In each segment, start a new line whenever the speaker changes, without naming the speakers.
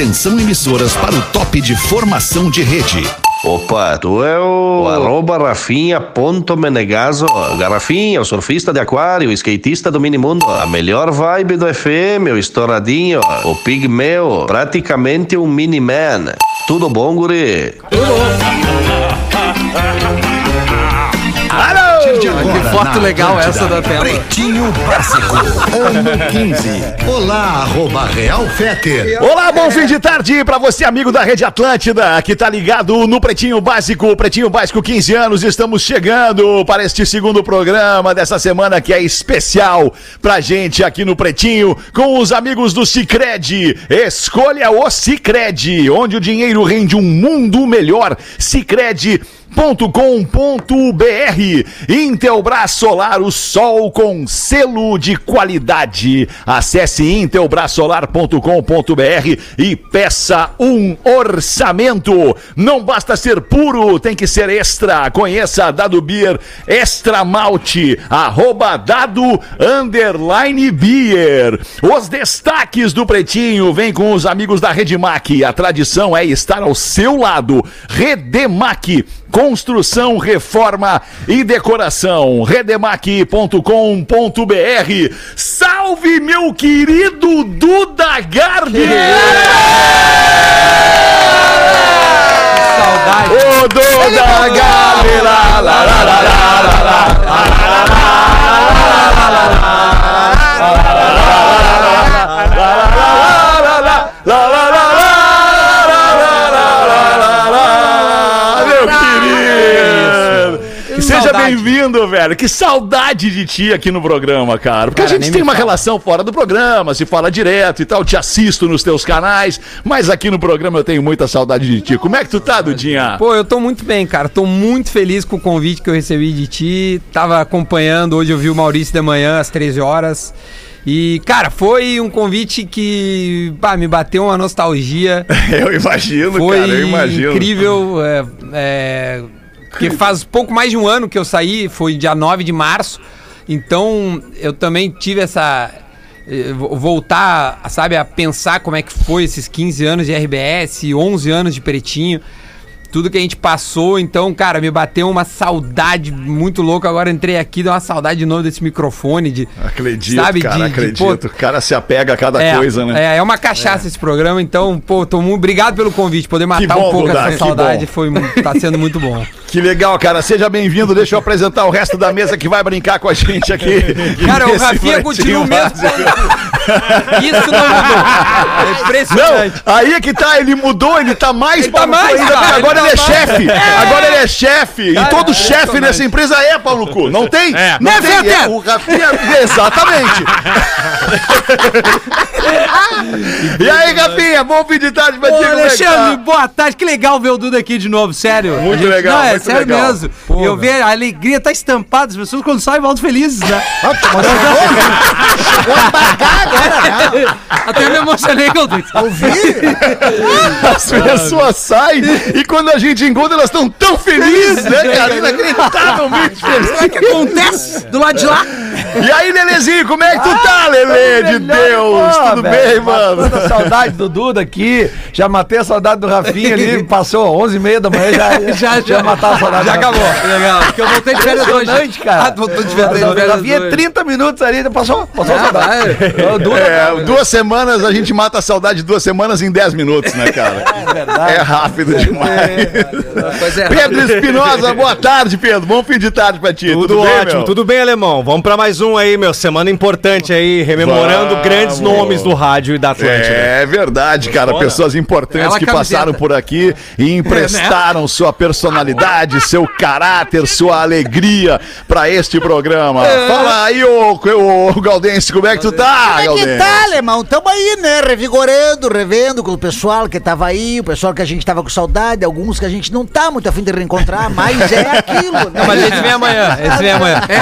Atenção emissoras para o top de formação de rede.
Opa, tu é o, o arroba Rafinha.menegaso. Garrafinha, o surfista de aquário, o skatista do minimundo. A melhor vibe do FM, o estouradinho, o pigmeu, praticamente um mini-man. Tudo bom, guri? Tudo bom.
Agora, que foto legal essa da tela.
Pretinho Básico, ano 15. Olá, arroba Real Feter.
Olá, bom fim de tarde pra você, amigo da Rede Atlântida, que tá ligado no Pretinho Básico, Pretinho Básico 15 anos. Estamos chegando para este segundo programa dessa semana que é especial pra gente aqui no Pretinho, com os amigos do Cicred. Escolha o Cicred, onde o dinheiro rende um mundo melhor. Cicred Intelbras.com.br Intelbras Solar, o sol com selo de qualidade. Acesse intelbrasolar.com.br e peça um orçamento. Não basta ser puro, tem que ser extra. Conheça a Dado Beer Extra Malte, arroba Dado Underline Beer. Os destaques do Pretinho vem com os amigos da Redmac. A tradição é estar ao seu lado. Redemac construção, reforma e decoração. Redemac.com.br. Salve, meu querido Duda Garbi!
Saudade.
Ô, Duda Garbi! lá, lá, lá, lá, lá, lá, lá, bem-vindo, velho. Que saudade de ti aqui no programa, cara. Porque cara, a gente tem uma fala. relação fora do programa, se fala direto e tal, te assisto nos teus canais, mas aqui no programa eu tenho muita saudade de ti. Como é que tu tá, Dudinha?
Pô, eu tô muito bem, cara. Tô muito feliz com o convite que eu recebi de ti. Tava acompanhando, hoje eu vi o Maurício de manhã às 13 horas. E, cara, foi um convite que pá, me bateu uma nostalgia.
eu imagino,
foi
cara, eu imagino.
Incrível. É, é porque faz pouco mais de um ano que eu saí, foi dia 9 de março. Então eu também tive essa. Eh, voltar, sabe, a pensar como é que foi esses 15 anos de RBS, 11 anos de Pretinho tudo que a gente passou. Então, cara, me bateu uma saudade muito louca. Agora entrei aqui, deu uma saudade de novo desse microfone. De,
acredito, sabe, cara, de, acredito. De, pô, o cara se apega a cada
é,
coisa, né?
É, é uma cachaça é. esse programa. Então, pô, tô muito obrigado pelo convite. Poder matar bom, um pouco essa saudade foi, tá sendo muito bom.
Que legal, cara. Seja bem-vindo. Deixa eu apresentar o resto da mesa que vai brincar com a gente aqui.
Cara, o Rafinha continua o mesmo. Isso não mudou.
É impressionante. Não, aí é que tá, ele mudou, ele tá mais
ele tá mais, ainda, cara,
agora ele, ele é tá chefe. É. Agora ele é chefe. E todo é chefe nessa empresa é Paulo Cu. Não tem?
É.
Não
né,
tem. É, o Rafinha, exatamente. e aí, Rafinha, bom fim de tarde pra ti,
é Alexandre, tá? boa tarde. Que legal ver o Duda aqui de novo, sério.
Muito legal. Não,
é sério legal. mesmo. Pô, eu ver a alegria tá estampada, as pessoas quando saem voltam felizes, né?
Vou apagar agora,
né? Até me emocionei quando eu ouvi.
As pessoas saem e quando a gente encontra, elas estão tão felizes, né, cara? Inacreditavelmente felizes.
O que acontece do lado de lá?
E aí, Lelezinho, como é que tu tá, Lele? De Deus, pô, tudo bem, mano?
Toda a saudade do Duda aqui, já matei a saudade do Rafinha ali, passou 11 h 30 da manhã, já, já, já, matar a saudade.
Já acabou. Legal, porque eu voltei de férias hoje.
cara. Ah, voltou de férias hoje. Rafinha, 30 minutos ali, passou, passou ah, a saudade.
É, duas semanas, a gente mata a saudade de duas semanas em 10 minutos, né, cara? É verdade. É rápido demais. É, Pedro Espinosa, boa tarde, Pedro. Bom fim de tarde pra ti.
Tudo, tudo ótimo, bem, tudo bem, alemão. Vamos pra mais um aí, meu. Semana importante aí, rememorando Vamos. grandes nomes do rádio e da Atlântida.
É verdade, cara. Pessoas importantes Ela que camiseta. passaram por aqui e emprestaram é, né? sua personalidade, seu caráter, sua alegria pra este programa. É. Fala aí, ô, ô, ô Galdense, como é que tu tá,
Como é que tá, alemão? Tamo aí, né? Revigorando, revendo com o pessoal que tava aí, o pessoal que a gente tava com saudade, alguns que a gente não tá muito afim de reencontrar, mas é aquilo. Né?
Não, mas esse vem amanhã. Esse vem amanhã.
É,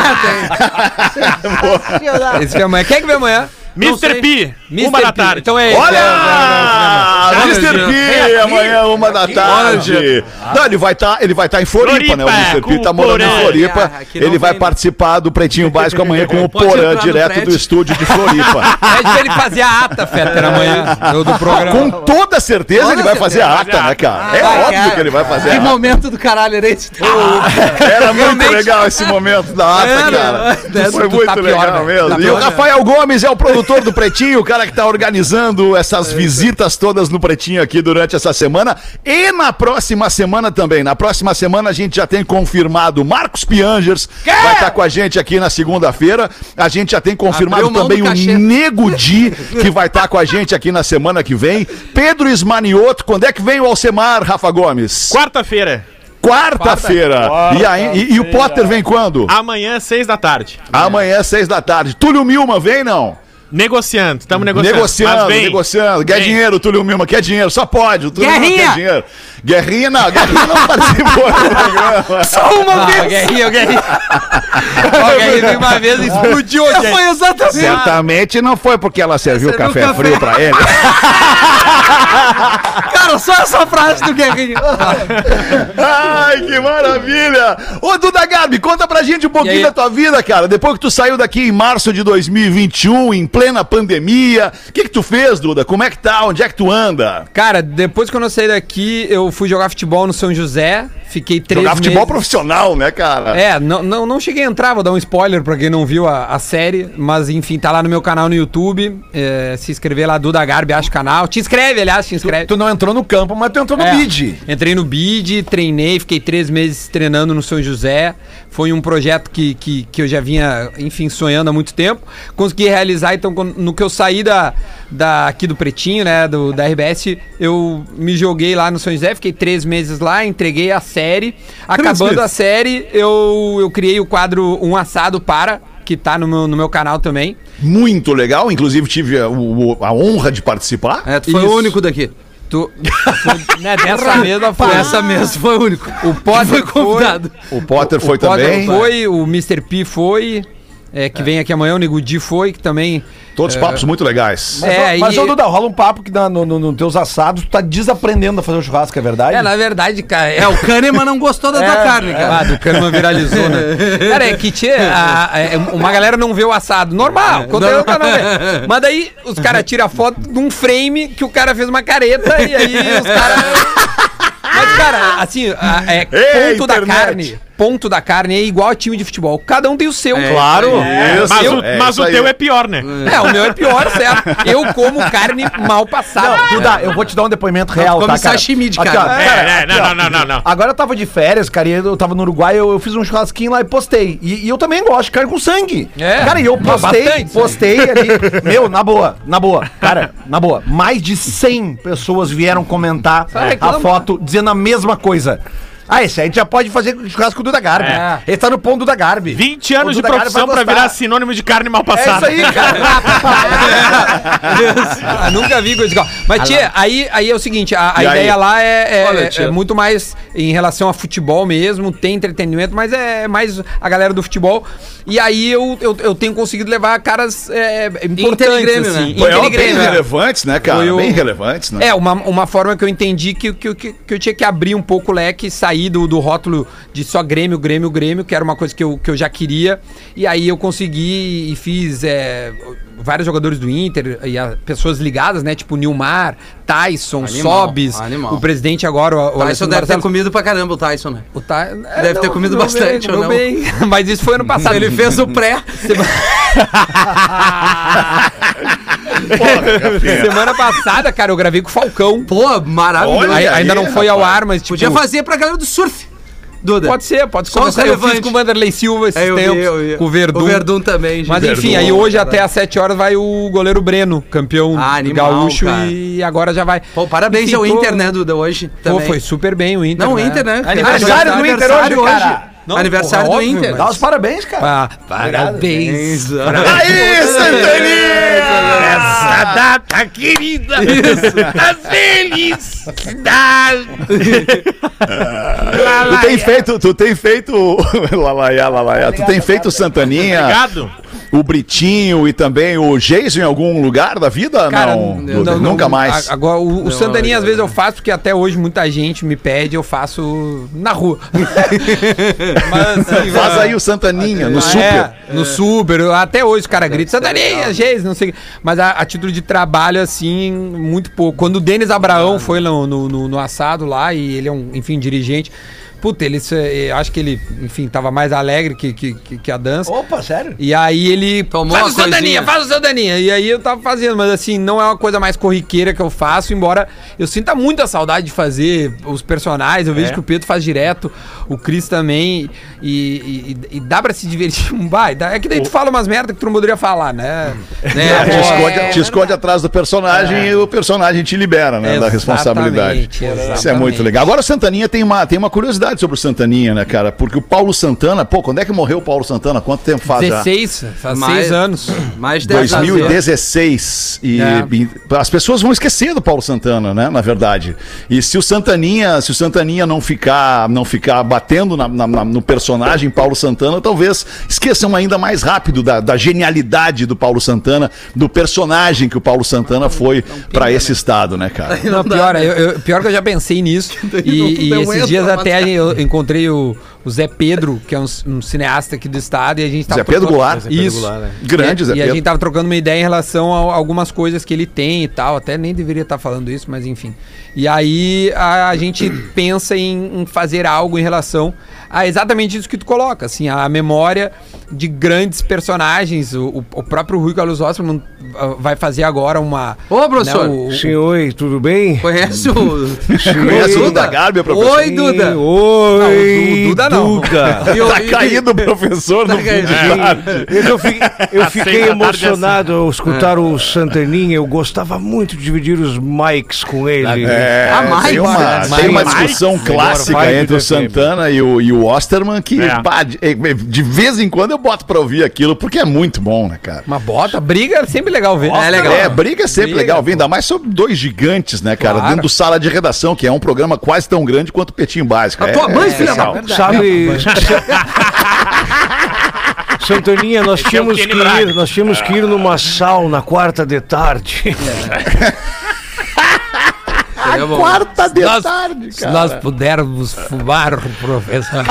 tem. esse vem amanhã. Quem é que vem amanhã?
Mr. P,
Mr. uma da tarde.
Então é Olha! Mr. P, amanhã, uma da tarde. Não, ele vai estar ele vai tá em Floripa, né? O Mr. P tá morando em. Floripa.
Ah,
Ele vai
vem,
participar do Pretinho Básico amanhã com o Porã, direto do estúdio de Floripa.
Pede pra ele fazer a ata, Fetter, amanhã do, programa.
Com toda certeza ele vai fazer a ata, né, cara? É
Ah,
óbvio
cara,
que ele vai fazer
Que
a ata.
momento do caralho era esse?
Era muito legal esse momento da ata, cara.
né?
Foi muito
tá pior,
legal mesmo.
Tá
E o. Rafael Gomes é o produtor do Pretinho, o cara que tá organizando essas visitas todas no Pretinho aqui durante essa semana. E na próxima semana também. Na próxima semana a gente já tem confirmado Marcos Piangers, vai estar com a gente aqui na segunda-feira. A gente já tem confirmado também o. Nego Di, que vai estar com a gente aqui na semana que vem. Pedro Esmanioto, quando é que vem o Alcemar, Rafa Gomes?
Quarta-feira.
Quarta-feira. E, aí- e- e o Potter vem quando?
Amanhã, seis da tarde.
Amanhã, seis da tarde. Túlio Milma vem, não?
Negociando, estamos negociando.
Negociando,
vem.
negociando. Quer
Vem.
dinheiro, Túlio Milma, quer dinheiro. Só pode. O Túlio Milma
Guerrinha!
quer dinheiro. Guerrinha não, Guerrinha não participou do programa.
Só uma
Ah, o
vez!
Guerrinha, o Guerrinha. O Guerrinha veio uma vez e explodiu, gente.
Foi exatamente.
Certamente não foi porque ela serviu, café,
café.
frio pra ele.
Cara, só essa frase do Guerrinho.
Ai, que maravilha! Ô, Duda Gabi, conta pra gente um pouquinho da tua vida, cara. Depois que tu saiu daqui em março de 2021, em plena pandemia, o que que tu fez, Duda? Como é que tá? Onde é que tu anda?
Cara, depois que eu não saí daqui, eu fui jogar futebol no São José. Fiquei três
Jogar futebol
meses.
profissional, né, cara?
É, não, não, não cheguei a entrar, vou dar um spoiler pra quem não viu a, a série, mas enfim, tá lá no meu canal no YouTube. é, se inscrever lá, Duda Garbi, acha o canal. Te inscreve, aliás, te inscreve.
Tu não entrou no campo, mas tu entrou no
É,
bid.
Entrei no BID, treinei, fiquei três meses treinando no São José. Foi um projeto que, que, que eu já vinha, enfim, sonhando há muito tempo. Consegui realizar, então, no que eu saí da, da, aqui do Pretinho, né, do, da RBS, eu me joguei lá no São José, fiquei três meses lá, entreguei a série. Acabando a série, eu, eu criei o quadro Um Assado Para, que tá no meu, no meu canal também.
Muito legal, inclusive tive a, o- o- a honra de participar.
É, tu foi
Isso.
o único daqui.
Tu, foi, né, dessa mesma foi.
Essa mesmo foi o único.
O Potter
foi convidado.
O Potter foi
o Potter
também.
foi, o Mr. P foi, é, que vem aqui amanhã, o Nego Di foi, que também.
Todos papos muito legais.
Mas,
É,
ô, mas
e-
ô, Duda, rola um papo que na- no, no, teus assados tu tá desaprendendo a fazer o churrasco, é verdade?
É, na verdade, cara.
É, o Kahneman não gostou da tua carne, cara.
Ah, do Kahneman viralizou, né? Cara, é que tchê, a- a- é, uma galera não vê o assado. Normal, conteúdo que não vê. Mas daí os caras tiram foto de um frame que o cara fez uma careta e aí os caras. Mas, cara, assim, a- é,
Ei,
ponto da
internet.
carne. Ponto da carne é igual a time de futebol. Cada um tem o seu.
Claro.
Isso,
mas
eu-
o,
é
mas o
aí.
teu é pior, né?
É, o meu é pior, certo? Eu como carne mal passada.
Não, Duda, eu vou te dar um depoimento real,
come
tá, cara?
sashimi de
Aqui,
carne.
ó,
É,
cara,
é,
aqui,
não,
ó.
não, não, não, não.
Agora eu tava de férias, cara, e eu tava no Uruguai, eu, eu fiz um churrasquinho lá e postei. E, e eu também gosto de carne com sangue.
É,
Cara, e eu postei,
bastante
postei ali. Meu, na boa, na boa. Cara, na boa. Mais de 100 pessoas vieram comentar a foto dizendo a mesma coisa. Ah, esse aí a gente já pode fazer churrasco com o Duda Garbi.
É.
Ele tá no ponto do Duda Garbi.
20 anos de profissão pra virar sinônimo de carne mal
É isso
passada.
aí, cara.
Ah, nunca vi coisa igual. Mas, tia, aí, aí é o seguinte, a, a
E aí?
ideia lá é, é-
Olha,
é muito mais em relação a futebol mesmo, tem entretenimento, mas é mais a galera do futebol. E aí eu, eu, eu tenho conseguido levar caras é, importantes,
Inter Grêmio,
assim.
né?
Bem
é.
relevantes, né, cara?
O-
Bem relevantes, né?
É, uma, uma forma que eu entendi que, que, que, que eu tinha que abrir um pouco o leque e sair do, do rótulo de só Grêmio, Grêmio, Grêmio, que era uma coisa que eu, que eu já queria. E aí eu consegui e fiz é, vários jogadores do Inter e a, pessoas ligadas, né? Tipo Nilmar, Tyson,
Animal,
Sobis,
animal.
o presidente agora, o, o
Tyson
Alessandro
deve ter comido pra caramba o Tyson, né?
O Ty- é,
Deve ter comido bastante,
bem,
ou não?
bem. Mas isso foi ano passado.
Ele fez o pré.
Semana passada, cara, eu gravei com o Falcão.
Pô, maravilhoso.
Olha
ainda não foi ao ar, mas tipo,
Podia fazer pra galera do surf. Duda.
Pode ser, pode
Só
começar. Eu fiz com o Vanderlei Silva esses
É, eu vi,
tempos,
eu vi.
com o Verdun.
O Verdun também,
Mas
gente.
enfim, aí hoje até às 7 horas vai o goleiro Breno, campeão
Ah,
do
animal,
gaúcho
cara.
e agora já vai.
Pô, parabéns
Enfim,
ao
tô-
Inter, né, Duda, hoje.
Pô,
também.
foi super bem o Inter.
Não, o Inter, né?
Aniversário do Inter hoje, cara.
Não,
Aniversário
porra,
do
óbvio,
Inter.
mas-
Dá os parabéns, cara.
Ah, parabéns.
Aí, Santaninha!
Essa data querida! Tá feliz!
Tu tem feito, tu tem feito, lalaiá, lalaiá, tu tem feito Santaninha,
Obrigado!
O Britinho e também o Jason em algum lugar da vida?
Cara,
não,
não, não,
nunca mais.
Agora, o, o Santaninha, às vezes, eu faço, porque até hoje muita gente me pede, eu faço na rua. Mas, assim,
Faz aí o Santaninha, no
É,
super.
no super. Até hoje os caras gritam, Santaninha, Geis, não sei o. Mas a, a título de trabalho, assim, muito pouco. Quando o Denis Abraão foi no, no, no- no assado lá, e ele é um, enfim, dirigente. Puta, ele, eu acho que ele, enfim, tava mais alegre que, que, que- a dança.
Opa, sério?
E aí ele.
Tomou
faz o Santaninha,
coisinha.
faz o Santaninha. E aí eu tava fazendo, mas assim, não é uma coisa mais corriqueira que eu faço, embora eu sinta muita saudade de fazer os personagens. Eu vejo que o Pedro faz direto, o Cris também. E, e- e dá pra se divertir. Vai, dá- é que daí tu fala umas merdas que tu não poderia falar, né? né?
É, te, esconde, te esconde atrás do personagem e o personagem te libera, né? Da
Exatamente,
responsabilidade. Isso é
exatamente.
muito legal. Agora o Santaninha tem uma, tem uma curiosidade sobre o Santaninha, né, cara? Porque o Paulo Santana, pô, quando é que morreu o Paulo Santana? Quanto tempo faz já?
16, faz
Mais-
seis anos.
Mais de 10 anos.
2016 e,
É.
e as pessoas vão esquecer do Paulo Santana, né? Na verdade. E se o Santaninha, se o Santaninha não ficar, não ficar batendo na- na- na- no personagem Paulo Santana, talvez esqueçam ainda mais rápido da, da genialidade do Paulo Santana, do personagem que o Paulo Santana foi pra esse estado, né, cara?
Não, pior, eu, eu- pior que eu já pensei nisso. e e esses dias até eu encontrei o, o Zé Pedro, que é um, um cineasta aqui do estado, e a gente tava
Zé Pedro
trocando-
Goulart. Zé Pedro
Isso.
Goulart, né?
Grande
e,
Zé
E a
Pedro.
gente tava trocando uma ideia em relação a algumas coisas que ele tem e tal. Até nem deveria estar falando isso, mas enfim. E aí a, a gente pensa em, em fazer algo em relação a exatamente isso que tu coloca, assim, a memória de grandes personagens. O, o- o próprio Rui Carlos Osterman ah, vai fazer agora uma.
Ô, professor.
né, o- o-
Sim, oi, tudo bem?
Conhece o.
Conhece o Duda Garbi, professor?
Oi, Duda.
Não,
Oi,
o Duda não.
Duda.
E o-
Tá
e-
caído o professor no fim tarde.
Eu, fi- eu fiquei
tarde
emocionado ao escutar o Santaninha. Eu gostava muito de dividir os mics com ele.
É,
Ah, mais,
tem, uma,
mais,
tem uma discussão clássica entre o Santana e o, e o Osterman que
É.
pá, de, eh, de vez em quando eu boto pra ouvir aquilo porque é muito bom, né, cara?
Uma bota, briga é sempre legal ver.
É legal.
É, briga é sempre
Briga,
legal, vem ainda mais sobre dois gigantes, né, cara?
Claro.
Dentro do sala de redação, que é um programa quase tão grande quanto o Petinho Básico.
A
É-
tua mãe,
é
filha da
legal.
Sabe, Santaninha, nós
é
tínhamos que ir, nós tínhamos que ir numa sal na quarta de tarde.
Seria bom.
Quarta de
Nós-
tarde,
Se
cara.
nós pudermos fumar, professor.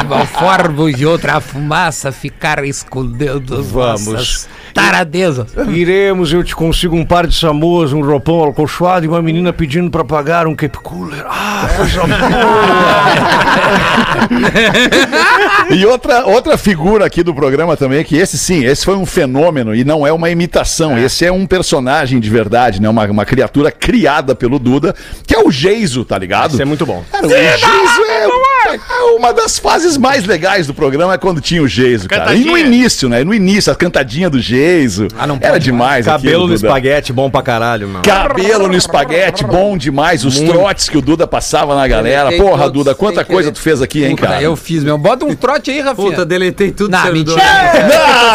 de uma forma ou de outra, a fumaça ficar escondendo as
Vamos.
taradezas.
Iremos, eu te consigo um par de samoas, um roupão alcochoado e uma menina pedindo pra pagar um keep cooler. Ah, coisa
E outra, outra figura aqui do programa também, que esse sim, esse foi um fenômeno e não é uma imitação. Esse é um personagem de verdade, né? Uma, uma criatura criada pelo Duda, que é o Geiso, tá ligado?
Isso é muito bom.
Cara, o Geiso é, é uma das fases mais legais do programa é quando tinha o Geiso, cara. E no início, né? No início, a cantadinha do Geiso.
Ah, não
Era
pode
demais
Cabelo
aquilo,
no
Duda.
espaguete, bom pra caralho, meu.
Cabelo no espaguete, bom demais. Os trotes que o Duda passava na galera. Porra,
todos,
Duda, quanta coisa
querer.
tu fez aqui, hein, cara?
eu fiz, meu. Bota um trote aí, Rafinha.
Puta, deletei tudo.
Não, mentira.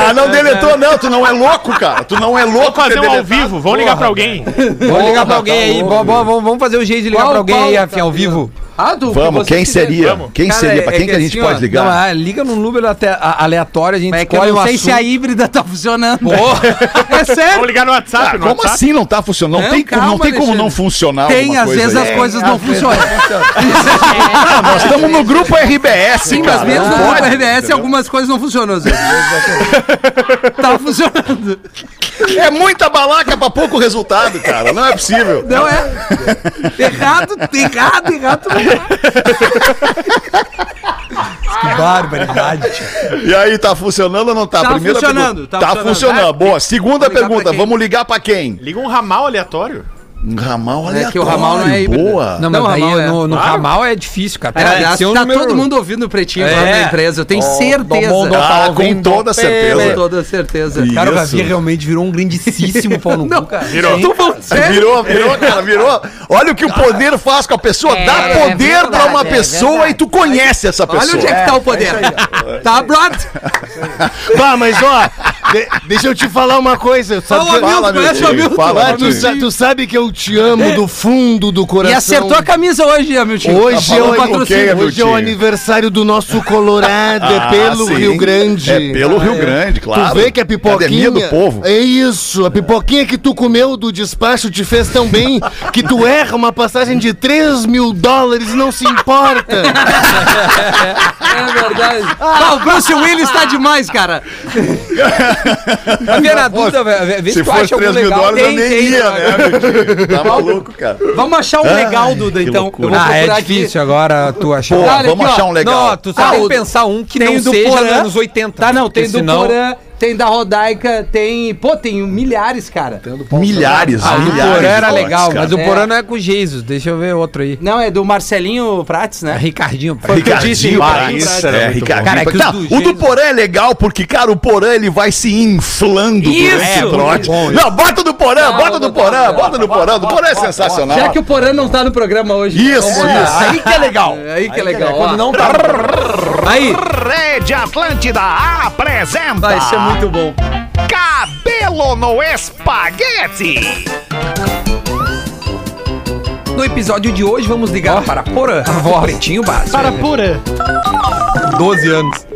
Não, não deletou, não. Tu não é louco, cara. Tu não é louco.
Vamos fazer um ao vivo, vamos ligar pra alguém.
Vamos ligar pra alguém aí. Vamos, vamos- vamos fazer o jeito de ligar pra alguém aí,
tá
Rafinha, ao vivo.
Ah, do
Vamos, quem
quiser.
seria?
Vamos.
Quem
Cara,
seria? Pra
é
quem
que
que a gente
assim, ó,
pode ligar?
Não, ah, liga num número até, a- aleatório, a gente
Mas é que eu
escolhe um
não sei se a híbrida tá funcionando. É sério.
Vamos ligar no WhatsApp,
Ah,
no
como
WhatsApp.
assim não tá funcionando? Não,
Não,
tem, como- não
calma,
tem como
Alexandre.
não funcionar
Tem,
alguma
às
coisa
vezes
aí.
as coisas não funcionam.
Ah, nós estamos no grupo RBS,
Sim,
cara.
mas mesmo
não
no
pode,
RBS algumas coisas não funcionam. às vezes. tá funcionando.
É muita balaca pra pouco resultado, cara. Não é possível.
Não é. Errado, errado, errado. não é.
Que barbaridade. tio.
E aí, tá funcionando ou não tá?
Tá
Primeira
funcionando,
pergunta.
tá
Tá
funcionando.
funcionando. Boa. Segunda pergunta. Vamos ligar pra quem?
Liga um ramal aleatório.
Um ramal
É
aleatório.
que o ramal não é híbrido.
Boa.
Não, mas
Não, ramal é.
no, no
Claro.
ramal é difícil, cara.
É, aliás, tá
número-
todo mundo ouvindo o pretinho
É.
lá na empresa. Eu tenho certeza.
todo mundo
Ah,
tá
com
ouvindo.
toda certeza.
Com toda certeza.
Ih.
Cara, o
Isso.
Rafinha realmente virou um grandíssimo pau no cu, cara.
Virou.
Tô falando sério.
Virou, virou, cara, virou. Olha o que o poder faz com a pessoa. Dá
É,
poder
é
pra uma
verdade, é
pessoa
verdade.
e tu conhece essa pessoa.
Olha onde é que tá o poder. Tá, brother?
Bah, mas ó,
De- deixa eu te falar uma coisa. Sabe
Fala,
que-
Hamilton, conhece o Hamilton?
Ah, tu, sa- tu sabe que eu te amo do fundo do coração.
E acertou a camisa hoje, Hamilton.
Hoje, é,
falando
o,
com quem,
hoje é o aniversário do nosso Colorado, é
Ah,
pelo
sim.
Rio Grande.
É pelo Rio Grande, claro.
Tu vê que a pipoquinha.
Do povo.
É isso, a pipoquinha que tu comeu do despacho te fez tão bem que tu erra uma passagem de 3 mil dólares e não se importa.
É verdade. Ah, o Bruce Willis tá demais, cara.
A minha na dúvida, vê vê se,
Se
tu acha algum
3 mil
legal.
dólares, eu
Tem,
nem
tem,
ia,
né?
né? Tá maluco, cara.
Vamos achar um legal, Duda, então. Eu
Ah, é
procurar aqui.
difícil agora tu achar.
Pô, vamos
aqui,
achar um legal.
Não, tu só
Ah,
tem que pensar um que
Tem
não
do
seja
Porã.
anos 80.
Tá, não, tem do
senão-
Porã, tem da Rodaica, tem. Pô, tem milhares, cara.
Milhares,
Ah, o do
milhares.
Porã era legal, mas o
É.
Porã não é com o Jesus. Deixa eu ver outro aí.
Não, é do Marcelinho Prates, né?
Ricardinho.
O disse,
Ricardinho, Prates,
Prates.
é, Ricardinho.
Cara, é que
Não, o do Porã é legal porque, cara, o Porã ele vai se inflando
Isso!
durante
É,
o trote. Não, bota do Porã,
Não,
bota do Porã, bota do Porã. Do Porã é sensacional.
Já que o Porã não tá no programa hoje.
Isso, isso.
Aí que é legal. Aí que é legal.
Quando não tá.
Aí.
Rede Atlântida apresenta
Vai ser muito bom.
Cabelo no Espaguete.
No episódio de hoje, vamos ligar para Porã. Pretinho básico.
Para pura.
12 anos.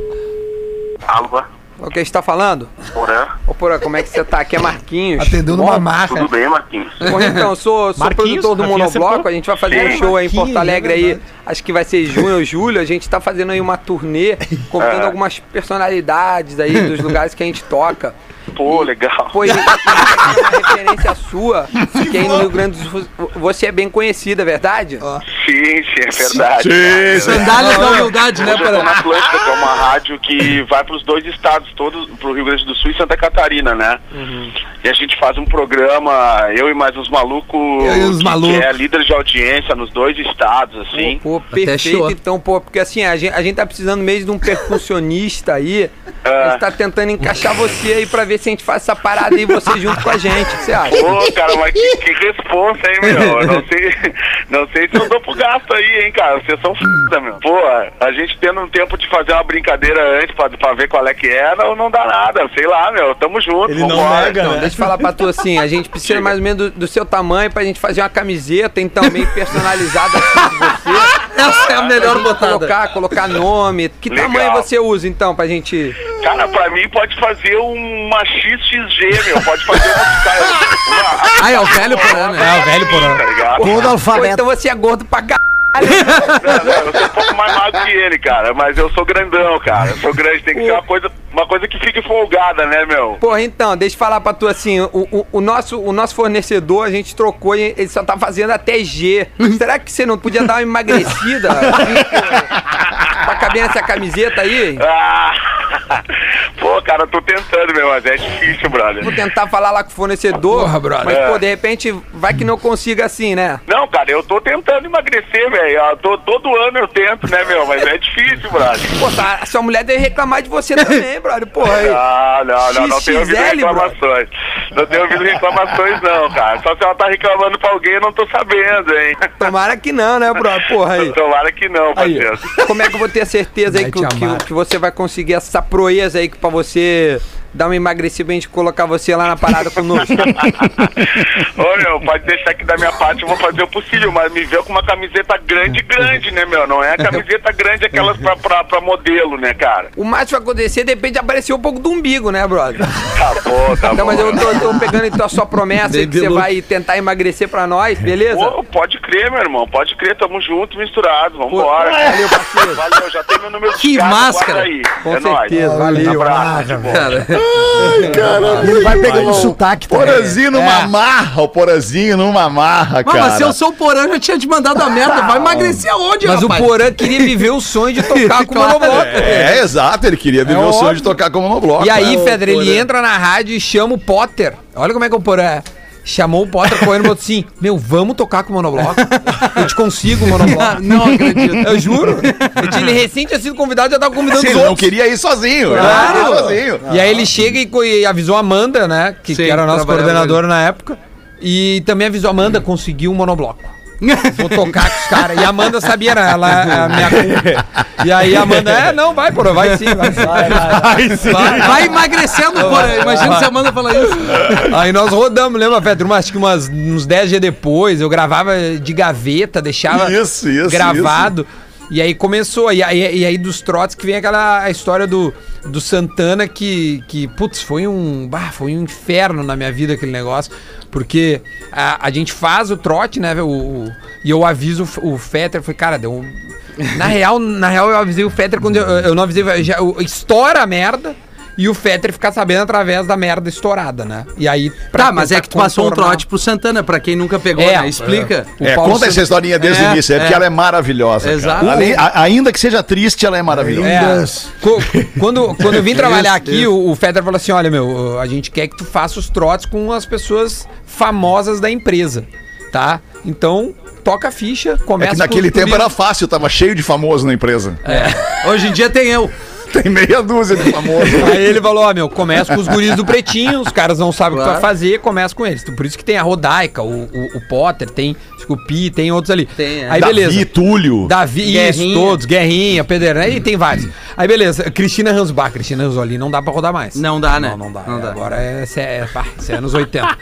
Alô,
O que a gente tá falando?
Porã.
Ô, Porã, como é que você tá? Aqui é Marquinhos.
Atendendo uma marra.
Tudo bem, Marquinhos?
Bom, então, eu sou, sou produtor do
Marquinhos
Monobloco, a gente vai fazer um
Sim,
show aí em Porto Alegre
é
aí, acho que vai ser junho ou julho, a gente tá fazendo aí uma turnê, convidando
É.
algumas personalidades aí dos lugares que a gente toca.
Pô, legal.
Foi uma referência sua, que aí no Rio Grande do Sul você é bem conhecida, é verdade?
Sim, sim, é verdade.
Sim, sim.
Sandálias da humildade, né, Porã?
na Atlântica, que é uma rádio que vai pros dois estados, todos, pro Rio Grande do Sul e Santa Catarina, né? E a gente faz um programa, eu e mais uns malucos,
Eu e os
que,
malucos.
que é líder de audiência nos dois estados, assim.
Pô,
Até
perfeito, então, pô, porque assim, a gente, a gente tá precisando mesmo de um percussionista aí.
É.
A gente tá tentando encaixar você aí pra ver se a gente faz essa parada aí, você junto com a gente. O que você acha?
Pô, cara, mas que, que responsa, hein, meu? Eu não sei, não sei se eu dou pro gasto aí, hein, cara. Vocês são f***, meu. Pô, a gente tendo um tempo de fazer uma brincadeira antes pra, pra ver qual é que é, não, não dá nada. Sei lá, meu. Tamo junto,
Ele não nega,
Então,
né?
deixa eu falar pra tu assim, a gente precisa mais ou menos do, do seu tamanho pra gente fazer uma camiseta, então meio personalizada assim.
Essa é a melhor
Pra gente
botada.
Colocar, colocar nome. Que
Legal.
tamanho você usa então pra gente.
Cara, pra mim pode fazer uma XXG, meu. Pode fazer uma. uma
Ah, é o velho Porã, né?
É o velho porão.
Tá ligado?
Alfabeto.
então você é gordo pra caralho.
Não, não, eu sou um pouco mais magro que ele, cara. Mas eu sou grandão, cara. Eu sou grande. Tem que ser uma coisa, uma coisa que fique folgada, né, meu?
Porra, então, deixa eu falar pra tu assim, o, o, o nosso, o nosso fornecedor, a gente trocou e ele só tá fazendo até G. Será que você não podia dar uma emagrecida? assim, pra caber nessa camiseta aí?
Ah, pô, cara, eu tô tentando, meu, mas é difícil, brother.
Vou tentar falar lá com o fornecedor,
Porra, brother.
mas, pô,
É.
de repente, vai que não consiga assim, né?
Não, cara, eu tô tentando emagrecer, velho. Todo ano eu tento, né, meu? Mas é difícil, brother.
Pô, tá, a sua mulher deve reclamar de você também, brother, porra. aí.
Ah, não, não, não tenho ouvido reclamações. Não tenho ouvido reclamações, não, cara. Só se ela tá reclamando pra alguém, eu não tô sabendo, hein?
Tomara que não, né, brother? Porra aí.
Tomara que não, parceiro.
Como é que eu vou ter certeza aí
Vai
que, que, que você vai conseguir essa proeza aí que pra você dar uma emagrecida pra gente colocar você lá na parada conosco?
Ô, meu, pode deixar que da minha parte eu vou fazer o possível, mas me vê com uma camiseta grande, grande, né, meu? Não é a camiseta grande aquelas pra, pra, pra modelo, né, cara?
O máximo vai acontecer, de repente aparecer um pouco do umbigo, né, brother?
Tá bom, tá
Não,
bom.
mas eu tô, tô pegando então a sua promessa aí que você vai tentar emagrecer pra nós, beleza?
Pô, pode crer, meu irmão. Pode crer, tamo junto, misturado. Vambora.
valeu, parceiro.
Valeu, já tem meu número
Que
de casa,
máscara.
Com
é nóis.
certeza, valeu.
Abraço, de boa.
Ele vai pegando sotaque também.
Porazinho numa marra, o Porazinho numa marra,
Mas,
cara.
mas se eu sou o Porã, já tinha te mandado a merda. Vai emagrecer aonde,
Mas o
rapaz?
Porã queria viver o sonho de tocar com o monobloco.
É, exato, ele queria viver o sonho de tocar como no bloco.
E aí,
né?
Feder, ele entra na rádio e chama o Potter. Olha como é que o Porã é. Chamou o Potter correndo e falou assim: Meu, vamos tocar com o monobloco? Eu te consigo o monobloco.
Não acredito.
Eu juro. Ele tinha- Ele recém tinha sido convidado, já tava convidando
Sim,
os
ele não
outros.
queria ir sozinho.
Claro.
queria ir sozinho.
E aí ele chega e, e avisou a Amanda, né? Que,
Sim,
que era a nossa coordenadora na época. E também avisou a Amanda, conseguiu um monobloco. Vou tocar com os caras. E a Amanda sabia, né? Ela é a minha. E aí a Amanda, é, não, vai, porra, vai sim, vai sim. Vai, vai,
Vai, vai emagrecendo, porra. Imagina se a Amanda falar isso.
Aí nós rodamos, lembra, Pedro? Mas acho que umas, uns 10 dias depois, eu gravava de gaveta, deixava
Isso, isso,
gravado. E aí começou, e aí, e aí dos trotes que vem aquela a história do, do Santana que, que, putz, foi um, bah, foi um inferno na minha vida aquele negócio, porque a, a gente faz o trote, né, o, o- e eu aviso o, o Fetter, foi, cara, deu um... Na real, na real eu avisei o Fetter quando eu, eu não avisei, já, eu- estoura a merda, e o Fetter ficar sabendo através da merda estourada, né? E aí... pra
Tá, mas é que tu passou um
contornar-
trote pro Santana, pra quem nunca pegou,
É,
né? Explica.
É,
Paulo
conta essa historinha desde
É,
o início, é, porque
é.
ela é maravilhosa. cara.
Exato.
Ali- a- ainda que seja triste, ela é maravilhosa.
É, co- quando, quando eu vim trabalhar
Isso,
aqui,
isso.
o, o Fetter falou assim: olha, meu, a gente quer que tu faça os trotes com as pessoas famosas da empresa, tá? Então, toca a ficha,
É
começa
que naquele tempo era fácil, tava cheio de famoso na empresa.
Hoje em dia tem eu.
Tem meia dúzia de famosos.
Aí ele falou, ó, meu, começa com os guris do pretinho, os caras não sabem o que
Claro.
vai fazer, começa com eles. Por isso que tem a Rodaica, o, o, o Potter, tem Scoopy, tem outros ali.
Tem, é.
Aí
Davi,
beleza.
Túlio.
Davi,
Guerrinha.
isso, todos, Guerrinha, Pedreira, aí tem vários. Aí beleza, Cristina Ransbach, Cristina Ranzoli, não dá pra rodar mais.
Não dá, né?
Não, não dá.
Não
É,
dá.
Agora é, é, é, pá, isso é anos 80.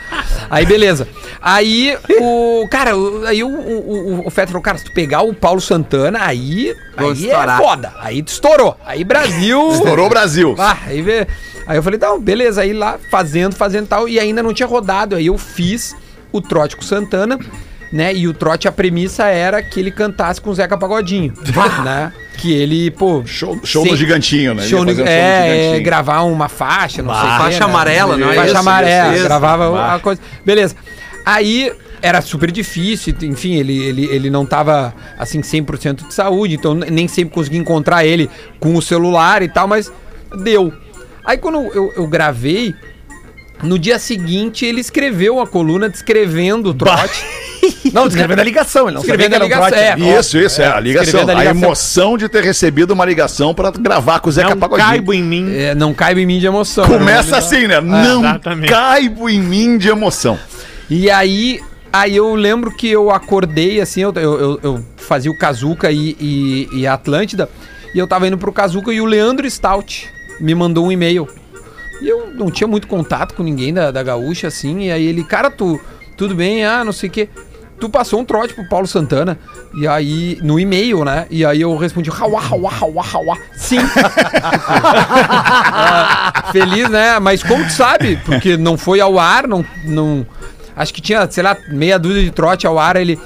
aí beleza. Aí o. Cara, o- aí o, o, o, o Fetter falou, cara, se tu pegar o Paulo Santana, aí.
Vou
Aí
estourar.
é foda. Aí tu estourou. Aí Brasil.
Estourou o Brasil.
Ah, aí, vê- aí eu falei, não, beleza, aí lá fazendo, fazendo tal, e ainda não tinha rodado. Aí eu fiz o trote com o Santana, né? E o trote, a premissa era que ele cantasse com o Zeca Pagodinho, né? Que ele, pô.
Show, show
sem-
do Gigantinho, né?
Show no-
fazer um show do
é, é,
Gigantinho.
gravar uma faixa, não sei o quê,
Faixa amarela, não é
Faixa
isso?
amarela,
Isso, isso.
gravava a coisa. Beleza. Aí era super difícil, enfim, ele, ele, ele não tava assim 100% de saúde, então nem sempre consegui encontrar ele com o celular e tal, mas deu. Aí quando eu, eu gravei, no dia seguinte ele escreveu a coluna descrevendo o trote.
Não, descrevendo a ligação, ele não
Escrevendo
sabia que era um
a ligação,
trote.
é.
Isso, isso, é, a ligação.
a
A
ligação.
emoção de ter recebido uma ligação pra gravar com o Zeca
Não
Pagodinho.
caibo em mim.
É, não caiba em mim de emoção.
Começa assim, né? Não
exatamente.
caibo em mim de emoção.
E aí, aí eu lembro que eu acordei assim, eu, eu, eu- fazia o Kazuca e, e, e Atlântida, e eu tava indo pro Kazuca e o Leandro Stout me mandou um e-mail. E eu não tinha muito contato com ninguém da, da Gaúcha, assim, e aí ele, cara, tu, tudo bem? Ah, não sei o quê. Tu passou um trote pro Paulo Santana, e aí, no e-mail, né? E aí eu respondi, hauá, hauá, hauá, hauá. Sim. Ah, feliz, né? Mas como tu sabe, porque não foi ao ar, não, não. Acho que tinha, sei lá, meia dúzia de trote ao ar, ele.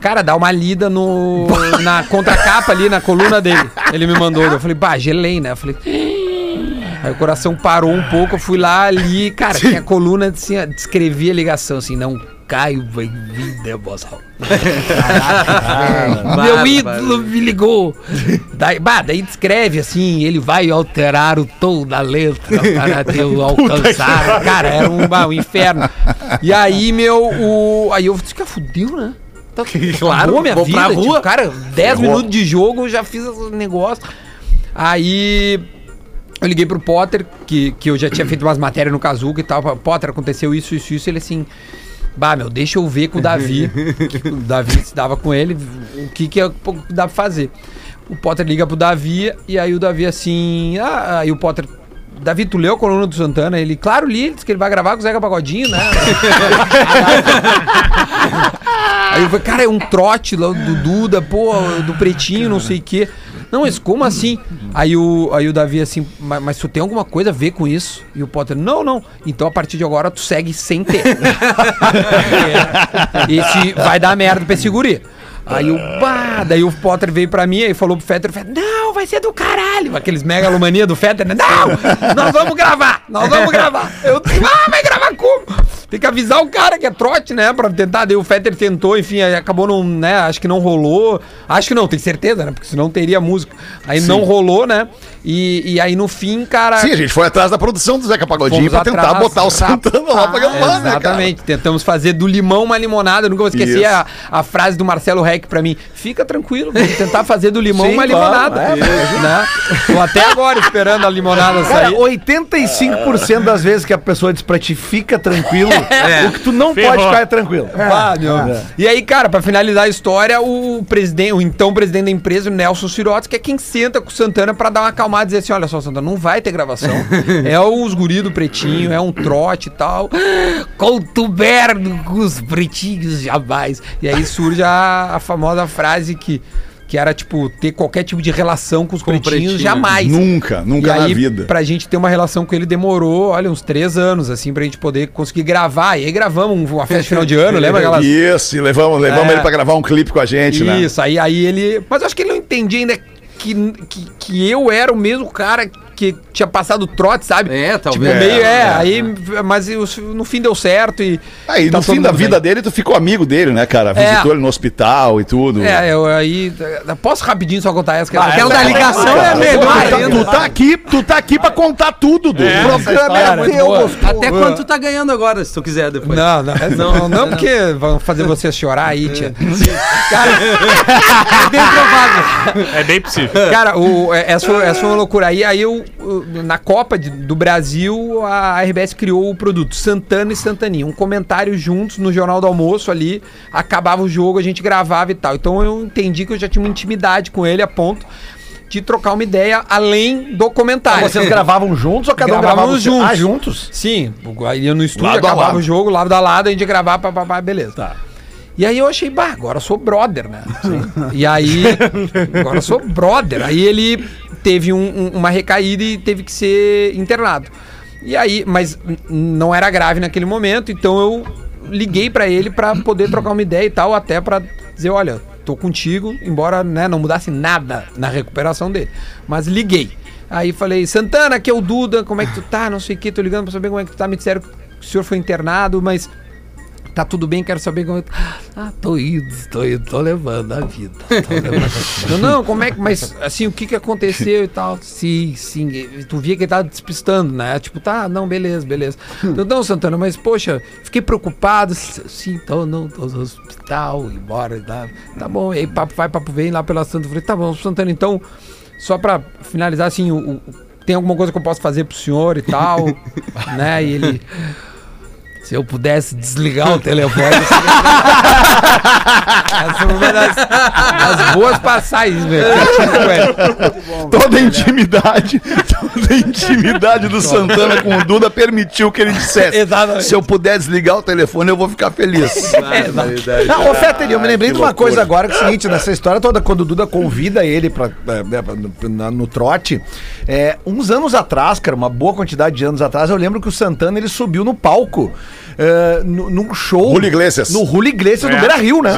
Cara, dá uma lida no, na contracapa ali, na coluna dele. Ele me mandou. Eu falei, bah, gelei, né? Eu falei. Aí o coração parou um pouco, eu fui lá ali, cara, tinha a coluna assim, descrevi a ligação, assim, não caio, de emoção. Meu ídolo me ligou. Daí, bah, daí descreve assim, ele vai alterar o tom da letra para te alcançar. Cara, era um, um inferno. E aí, meu, o. Aí eu disse que fudeu, né? Tá,
Claro,
acabou minha
vou
vida.
pra rua.
Tipo, cara, 10 minutos de jogo, eu já fiz esse negócio. Aí eu liguei pro Potter, que, que eu já tinha feito umas matérias no Kazuca e tal. Potter, aconteceu isso, isso, isso. Ele assim. Bah, meu, deixa eu ver com o Davi. que o Davi se dava com ele, o que, que é- pô, dá pra fazer. O Potter liga pro Davi, e aí o Davi assim. Ah, aí o Potter. Davi, tu leu a coluna do Santana? Ele, claro, li, ele disse que ele vai gravar com o Zeca Pagodinho, né? Aí eu falei, cara, é um trote lá do Duda, pô, do Pretinho, não sei o quê. Não, mas como assim? Aí o, aí o Davi assim, mas, mas tu tem alguma coisa a ver com isso? E o Potter, não, não. Então a partir de agora tu segue sem ter. Esse vai dar merda pra esse guri. Aí o bah, daí o Potter veio pra mim e falou pro Fetter, Fetter, não, vai ser do caralho. Aqueles megalomania do Fetter, né? Não, nós vamos gravar, nós vamos gravar. Eu, ah, como? Tem que avisar o cara que é trote, né? Pra tentar. Daí o Fetter tentou, enfim, aí acabou não, né? Acho que não rolou. Acho que não, tem certeza, né? Porque senão teria música. Aí não rolou, né? E, e aí no fim, cara.
Sim, a gente foi atrás da produção do Zeca Pagodinho pra tentar
atrás,
botar o Santana lá pra gravar, né, cara?
Exatamente. Tentamos fazer do limão uma limonada. Eu nunca vou esquecer a, a frase do Marcelo Reck pra mim. Fica tranquilo, vamos tentar fazer do limão
Sim,
uma limonada.
é,
né? Tô até agora esperando a limonada
Cara,
sair.
85% das vezes que a pessoa diz pra ti, fica tranquilo, O que tu não
Ferrou.
pode ficar é tranquilo.
Ah, meu. E aí, cara, pra finalizar a história, o presidente, o então presidente da empresa, o Nelson Sirotes, que é quem senta com o Santana pra dar uma acalmada e dizer assim: olha só, Santana, não vai ter gravação. é os guri do pretinho, é um trote e tal. Contuberno com os pretinhos jamais. E aí surge a, a famosa frase que. Que era, tipo, ter qualquer tipo de relação com os pretinhos,
pretinho.
jamais.
Nunca, nunca
e
na
aí,
vida.
pra gente ter uma relação com ele demorou, olha, uns três anos, assim, pra gente poder conseguir gravar. E aí gravamos um- uma festa de final de ano, lembra aquelas...
Isso, e levamos, levamos
É.
ele pra gravar um clipe com a gente, né?
Isso, aí, aí ele... Mas eu acho que ele não entendia ainda que, que, que eu era o mesmo cara que tinha passado o trote, sabe?
É, talvez.
Tipo, meio, é,
É,
aí... Mas no fim deu certo e...
Aí,
tá
no fim da vida
bem.
dele, tu ficou amigo dele, né, cara?
É.
Visitou ele no hospital e tudo.
É, eu aí... Posso rapidinho só contar essa? que essa-
Aquela da ligação é melhor
Tu tá, tu tá aqui, tu tá aqui pra contar tudo, Du.
O programa é teu.
Até quanto tu tá ganhando agora, se tu quiser depois.
Não, não, não, não, porque vão fazer você chorar aí, tia.
É bem provável.
É bem possível.
Cara, o, é, essa, foi, essa foi uma loucura. Aí, aí eu- na Copa de- do Brasil, a RBS criou o produto Santana e Santaninha. Um comentário juntos no Jornal do Almoço ali. Acabava o jogo, a gente gravava e tal. Então eu entendi que eu já tinha uma intimidade com ele a ponto de trocar uma ideia além do comentário.
Ah, vocês gravavam juntos ou cada um gravava o
juntos.
Ah, juntos?
Sim, aí ia no estúdio,
Lado
acabava o jogo, lado a lado, a gente ia gravar, pá, pá, pá, beleza.
Tá.
E aí eu achei, bah, agora eu sou brother, né? E aí, agora eu sou brother. Aí ele teve um- um- uma recaída e teve que ser internado. E aí, mas não era grave naquele momento, então eu liguei pra ele pra poder trocar uma ideia e tal, até pra dizer, olha, tô contigo, embora né, não mudasse nada na recuperação dele. Mas liguei. Aí falei, Santana, aqui é o Duda, como é que tu tá? Não sei o que, tô ligando pra saber como é que tu tá. Me disseram que o senhor foi internado, mas tá tudo bem, quero saber como é. Ah, tô indo, tô indo, tô levando a vida. levando. não, não, como é que... Mas, assim, o que que aconteceu e tal? Sim, sim, tu via que ele tava despistando, né? Tipo, tá, não, beleza, beleza. Então, não, Santana, mas, poxa, fiquei preocupado. Sim, tô, não, tô no hospital, embora, tá, tá bom. E aí, papo vai, papo vem lá pela Santa. Eu falei, tá bom, Santana, então, só pra finalizar, assim, o- o- tem alguma coisa que eu posso fazer pro senhor e tal, né? E ele... Se eu pudesse desligar o telefone. Essa foi uma das, das boas passagens, velho. ele.
Toda a intimidade, toda a intimidade do Santana com o Duda permitiu que ele dissesse:
Exatamente.
Se eu puder desligar o telefone, eu vou ficar feliz.
Não, ô Fetter, eu me lembrei de uma
loucura.
coisa agora, que é o seguinte, nessa história toda, quando o Duda convida ele pra, é, né, no, no trote, é, uns anos atrás, cara, uma boa quantidade de anos atrás, eu lembro que o Santana, ele subiu no palco, é, no- num show...
Julio Iglesias.
No Julio Iglesias do
É.
Beira-Rio, né?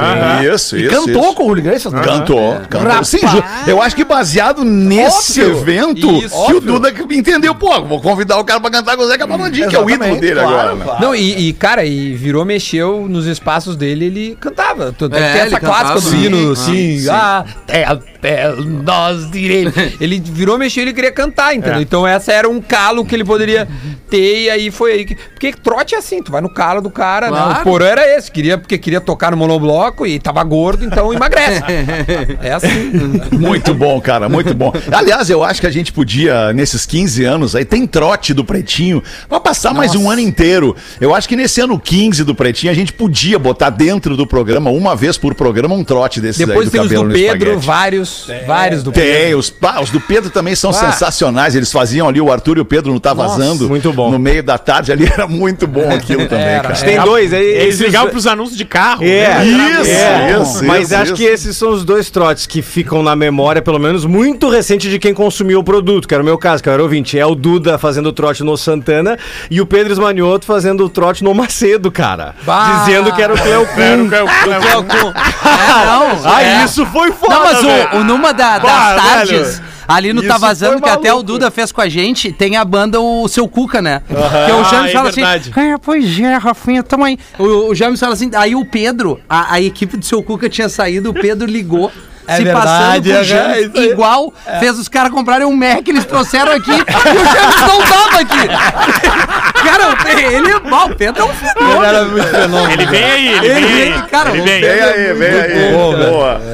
Isso,
E
isso,
cantou
isso.
com o Julio Iglesias, né?
Cantou, cantou.
Rapaz.
Sim, eu acho que baseado nesse
Óbvio.
evento
Isso,
que o. Duda entendeu, pô, vou convidar o cara pra cantar com o Zeca Pagodinho, que é o ídolo dele
claro,
agora, né?
claro.
Não, e, e, cara, e virou, mexeu nos espaços dele, ele cantava. Tanto é,
É,
essa clássica
cantava.
do hino,
Sim,
assim, ah, é a pé, nós diremos. Ele virou, mexeu, ele queria cantar, entendeu? Então essa era um calo que ele poderia ter, e aí foi aí que... Porque trote é assim, tu vai no calo do cara, né?
Claro.
O porão era esse, queria, porque queria tocar no monobloco e tava gordo, então emagrece. é assim.
Muito bom, cara, muito bom. Aliás, eu acho que a gente podia, nesses 15 anos aí, tem trote do Pretinho, pra passar mais um ano inteiro. Eu acho que nesse ano 15 do Pretinho, a gente podia botar dentro do programa, uma vez por programa, um trote desses
Depois
aí
tem os do Pedro,
espaguete.
vários, vários do
Tem,
Pedro.
os, pá, os do Pedro também são
Ah.
sensacionais. Eles faziam ali, o Arthur e o Pedro não tá
Nossa,
vazando.
muito bom.
No meio da tarde ali era muito bom aquilo também,
Era,
cara.
era.
Tem dois aí.
Eles
esses-
ligavam pros anúncios de carro.
É?
Isso,
é.
isso,
Mas acho que esses são os dois trotes que ficam na memória, pelo menos muito recente de quem consumiu o produto, que era o meu caso, que era o ouvinte. É o Duda fazendo o trote no Santana e o Pedro Esmanioto fazendo o trote no Macedo, cara.
Bah.
Dizendo que era o Cleo
Era o eu-
É, não.
Ah,
é.
isso foi foda,
Não, mas o, o numa da- das tardes,
velho.
Ali no
Isso
Tá Vazando, que até o. Duda fez com a gente, tem a banda o Seu Cuca, né? Que o James
é
fala assim, é, pois é, Rafinha, tamo aí. O, o James fala assim, aí o Pedro, a, a equipe do Seu Cuca tinha saído, o Pedro ligou
É
se
verdade,
passando por
é,
James,
é
igual fez os caras comprarem um Mac, eles trouxeram aqui e o James não tava aqui. Cara, ele é mal, o Pedro é um fenômeno.
Era muito fenômeno.
Ele vem aí, ele,
Ele
vem aí.
cara,
ele vem.
Vem aí, vem aí.
bom.
Boa.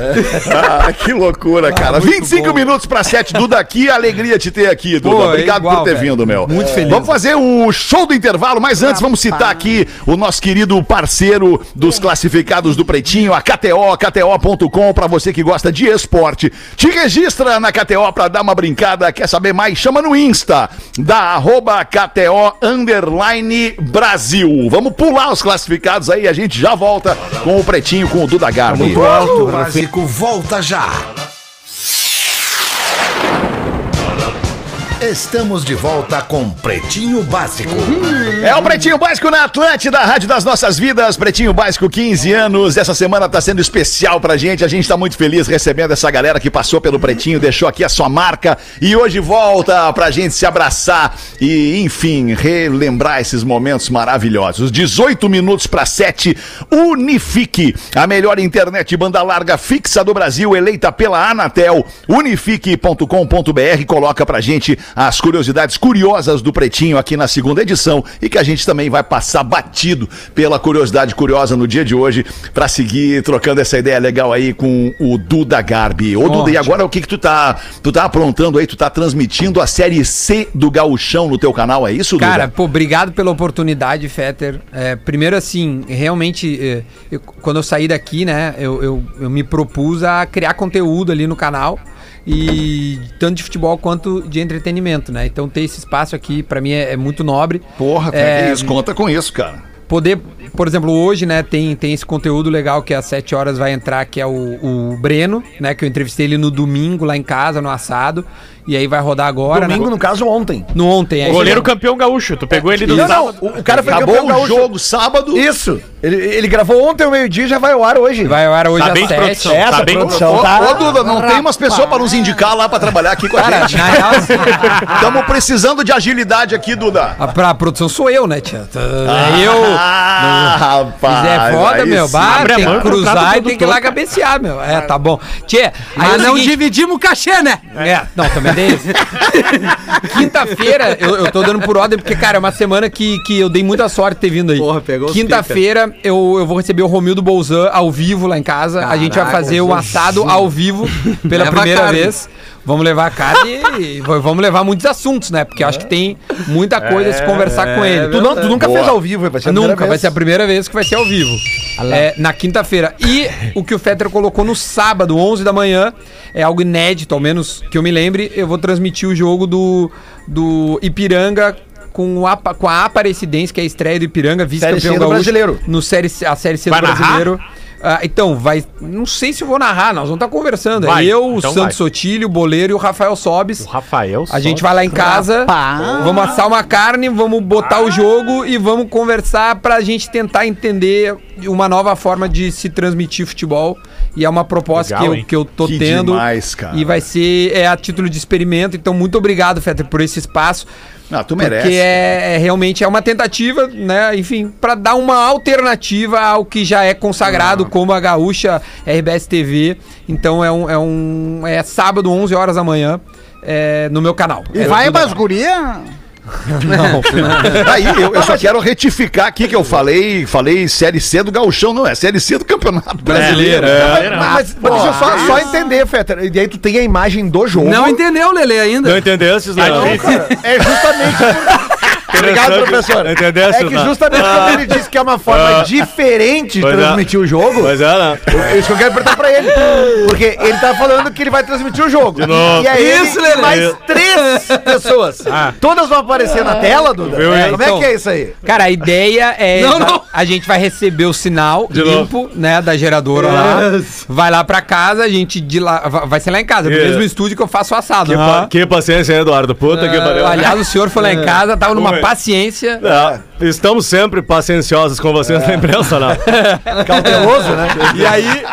Ah, que loucura, cara. 25 minutos pra 7. Duda, que alegria te ter aqui, Duda.
Pô, é
Obrigado
igual,
por ter
velho.
vindo, meu.
Muito feliz.
Vamos fazer o show do intervalo, mas antes vamos citar aqui o nosso querido parceiro dos classificados do Pretinho, a KTO, KTO.com, pra você que gosta de esporte. Te registra na KTO pra dar uma brincada. Quer saber mais? Chama no Insta, da arroba KTO underline Brasil. Vamos pular os classificados aí, a gente já volta com o Pretinho, com o Duda Garbi.
O básico volta já. Estamos de volta com Pretinho Básico.
É o Pretinho Básico na Atlântida, Rádio das Nossas Vidas. Pretinho Básico, 15 anos. Essa semana tá sendo especial pra gente. A gente tá muito feliz recebendo essa galera que passou pelo Pretinho, deixou aqui a sua marca e hoje volta pra gente se abraçar e, enfim, relembrar esses momentos maravilhosos. 18 minutos para 7. Unifique, a melhor internet banda larga fixa do Brasil, eleita pela Anatel. Unifique.com.br coloca pra gente as curiosidades curiosas do Pretinho aqui na segunda edição e que a gente também vai passar batido pela curiosidade curiosa no dia de hoje pra seguir trocando essa ideia legal aí com o Duda Garbi. Ô Duda, e agora o que que tu tá, tu tá aprontando aí? Tu tá transmitindo a série C do Gauchão no teu canal, é isso,
Cara,
Duda?
pô, obrigado pela oportunidade, Fetter. É, primeiro, assim, realmente, é, eu- quando eu saí daqui, né, eu, eu, eu me propus a criar conteúdo ali no canal. E tanto de futebol quanto de entretenimento, né? Então ter esse espaço aqui, pra mim, é, é muito nobre.
Porra,
É,
é, isso, conta com isso, cara.
poder, por exemplo, hoje, né, tem, tem esse conteúdo legal que às 7 horas vai entrar, que é o, o Breno, né, que eu entrevistei ele no domingo lá em casa, no assado, e aí vai rodar agora,
Domingo,
né?
no caso, ontem.
No ontem, é.
Goleiro campeão gaúcho. Tu pegou ele do
Não, não,
sábado.
o, o cara foi
Acabou
campeão
o
gaúcho.
jogo sábado.
Isso. Ele, ele gravou ontem ao meio-dia e já vai ao ar hoje.
Vai ao ar hoje
Tá
às
bem de
7.
produção.
Essa
Tá bem
produção
Ô,
tá...
ô, Duda, não tem umas pessoas para nos indicar lá para trabalhar aqui com a
Cara,
gente.
na real, assim,
Estamos precisando de agilidade aqui, Duda.
a, pra produção sou eu, né, tia? É eu.
Ah, rapaz.
Mas é foda,
aí
meu.
sim.
Bah,
Abre a
tem
mão
que
e contrata
cruzar
o
e tem que ir
produtor,
lá cabecear, meu. É, tá bom. Tchê, aí
Mas
é o
não
seguinte-
dividimos o cachê, né?
É, não, também Quinta-feira, eu, eu tô dando por ordem, porque, cara, é uma semana que, que eu dei muita sorte ter vindo aí.
Porra, pegou os
Quinta-feira eu, eu vou receber o Romildo Bolzan ao vivo lá em casa. a gente vai
Caraca,
fazer o assado ao vivo pela
Leva
primeira
carne.
vez. Vamos levar a carne e vamos levar muitos assuntos, né? Porque eu acho que tem muita coisa a se conversar com ele.
Tu, não- tu nunca fez ao vivo, vai ser a primeira
Nunca, vai
vez.
ser a primeira vez que vai ser ao vivo. É, na quinta-feira. E o que o Fetter colocou no sábado, 11 da manhã, é algo inédito, ao menos que eu me lembre. Eu vou transmitir o jogo do, do Ipiranga com, o apa- com a Aparecidense, que é a estreia do Ipiranga, vice-campeão gaúcho.
brasileiro.
No série, a Série C
Vai
do
narrar?
Ah, então, vai. Não sei se eu vou narrar, nós vamos estar conversando.
Vai,
eu, o
então
Santos
vai.
Sotilho, o Boleiro e o Rafael Sobes.
O Rafael.
A gente vai lá em casa,
Rapaz.
vamos assar uma carne, vamos botar o jogo e vamos conversar pra gente tentar entender uma nova forma de se transmitir futebol. E é uma proposta
Legal,
que, eu,
hein?
que eu tô
Que
tendo.
demais, cara.
E vai ser é, a título de experimento. Então, muito obrigado, Fetter, por esse espaço.
Ah, tu merece.
Porque é, é realmente é uma tentativa, né? Enfim, pra dar uma alternativa ao que já é consagrado como a gaúcha RBS TV. Então é um é um é sábado 11 horas da manhã é, no meu canal.
E
É
vai
tudo-
guria?
Aí, eu, eu só quero retificar aqui que eu falei, falei Série C do Gauchão, não é Série C do Campeonato Brasileiro.
É.
Mas, mas deixa eu só, só entender, Fetter. E aí tu tem a imagem do jogo.
Não entendeu, Lele, ainda.
Não entendesses, não?
É justamente. Obrigado, professor.
Não entendesse,
É que
não?
justamente quando ele disse que é uma forma
Ah.
diferente de
é.
transmitir o jogo,
Pois é, não.
é isso que eu quero perguntar pra ele. Porque ele tá falando que ele vai transmitir o jogo.
novo.
E aí
Isso,
ele mais três pessoas. Todas vão aparecer na tela, Duda?
Viu, hein?
Como é que é isso aí?
Cara, a ideia é.
Não, não.
A gente vai receber o sinal
De
limpo, né, da geradora lá. Vai lá pra casa, a gente de lá. va- Vai ser lá em casa, no mesmo estúdio que eu faço o assado.
Que, paciência, hein, Eduardo? Puta que pariu.
Aliás, o senhor foi lá em casa, tava numa Paciência.
É, estamos sempre pacienciosos com vocês na imprensa, né?
Cauteloso, né?
E aí,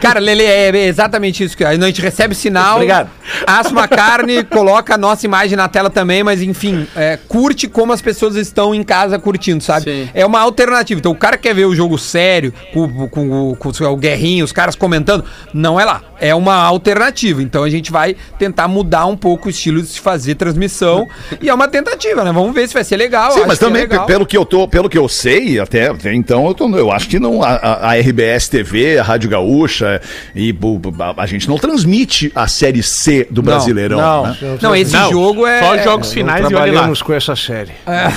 cara, Lele, é exatamente isso. que A gente recebe sinal,
Obrigado.
assa uma carne, coloca a nossa imagem na tela também, mas enfim, é, curte como as pessoas estão em casa curtindo, sabe?
Sim.
É uma alternativa. Então o cara quer ver o jogo sério, com, com, o- com o Guerrinho, os caras comentando, não é lá. É uma alternativa. Então a gente vai tentar mudar um pouco o estilo de se fazer transmissão. e é uma tentativa, né? Vamos ver se vai ser legal.
Sim,
acho
mas
que é
também,
legal.
pelo que eu tô, pelo que eu sei, até, até então, eu, tô- eu acho que não, a, a- a RBS TV, a Rádio Gaúcha, e bu- bu- a, a gente não transmite a série C do Brasileirão.
não.
né?
Não, esse
Não,
jogo é.
Só jogos finais e olha lá.
Com essa série.
É,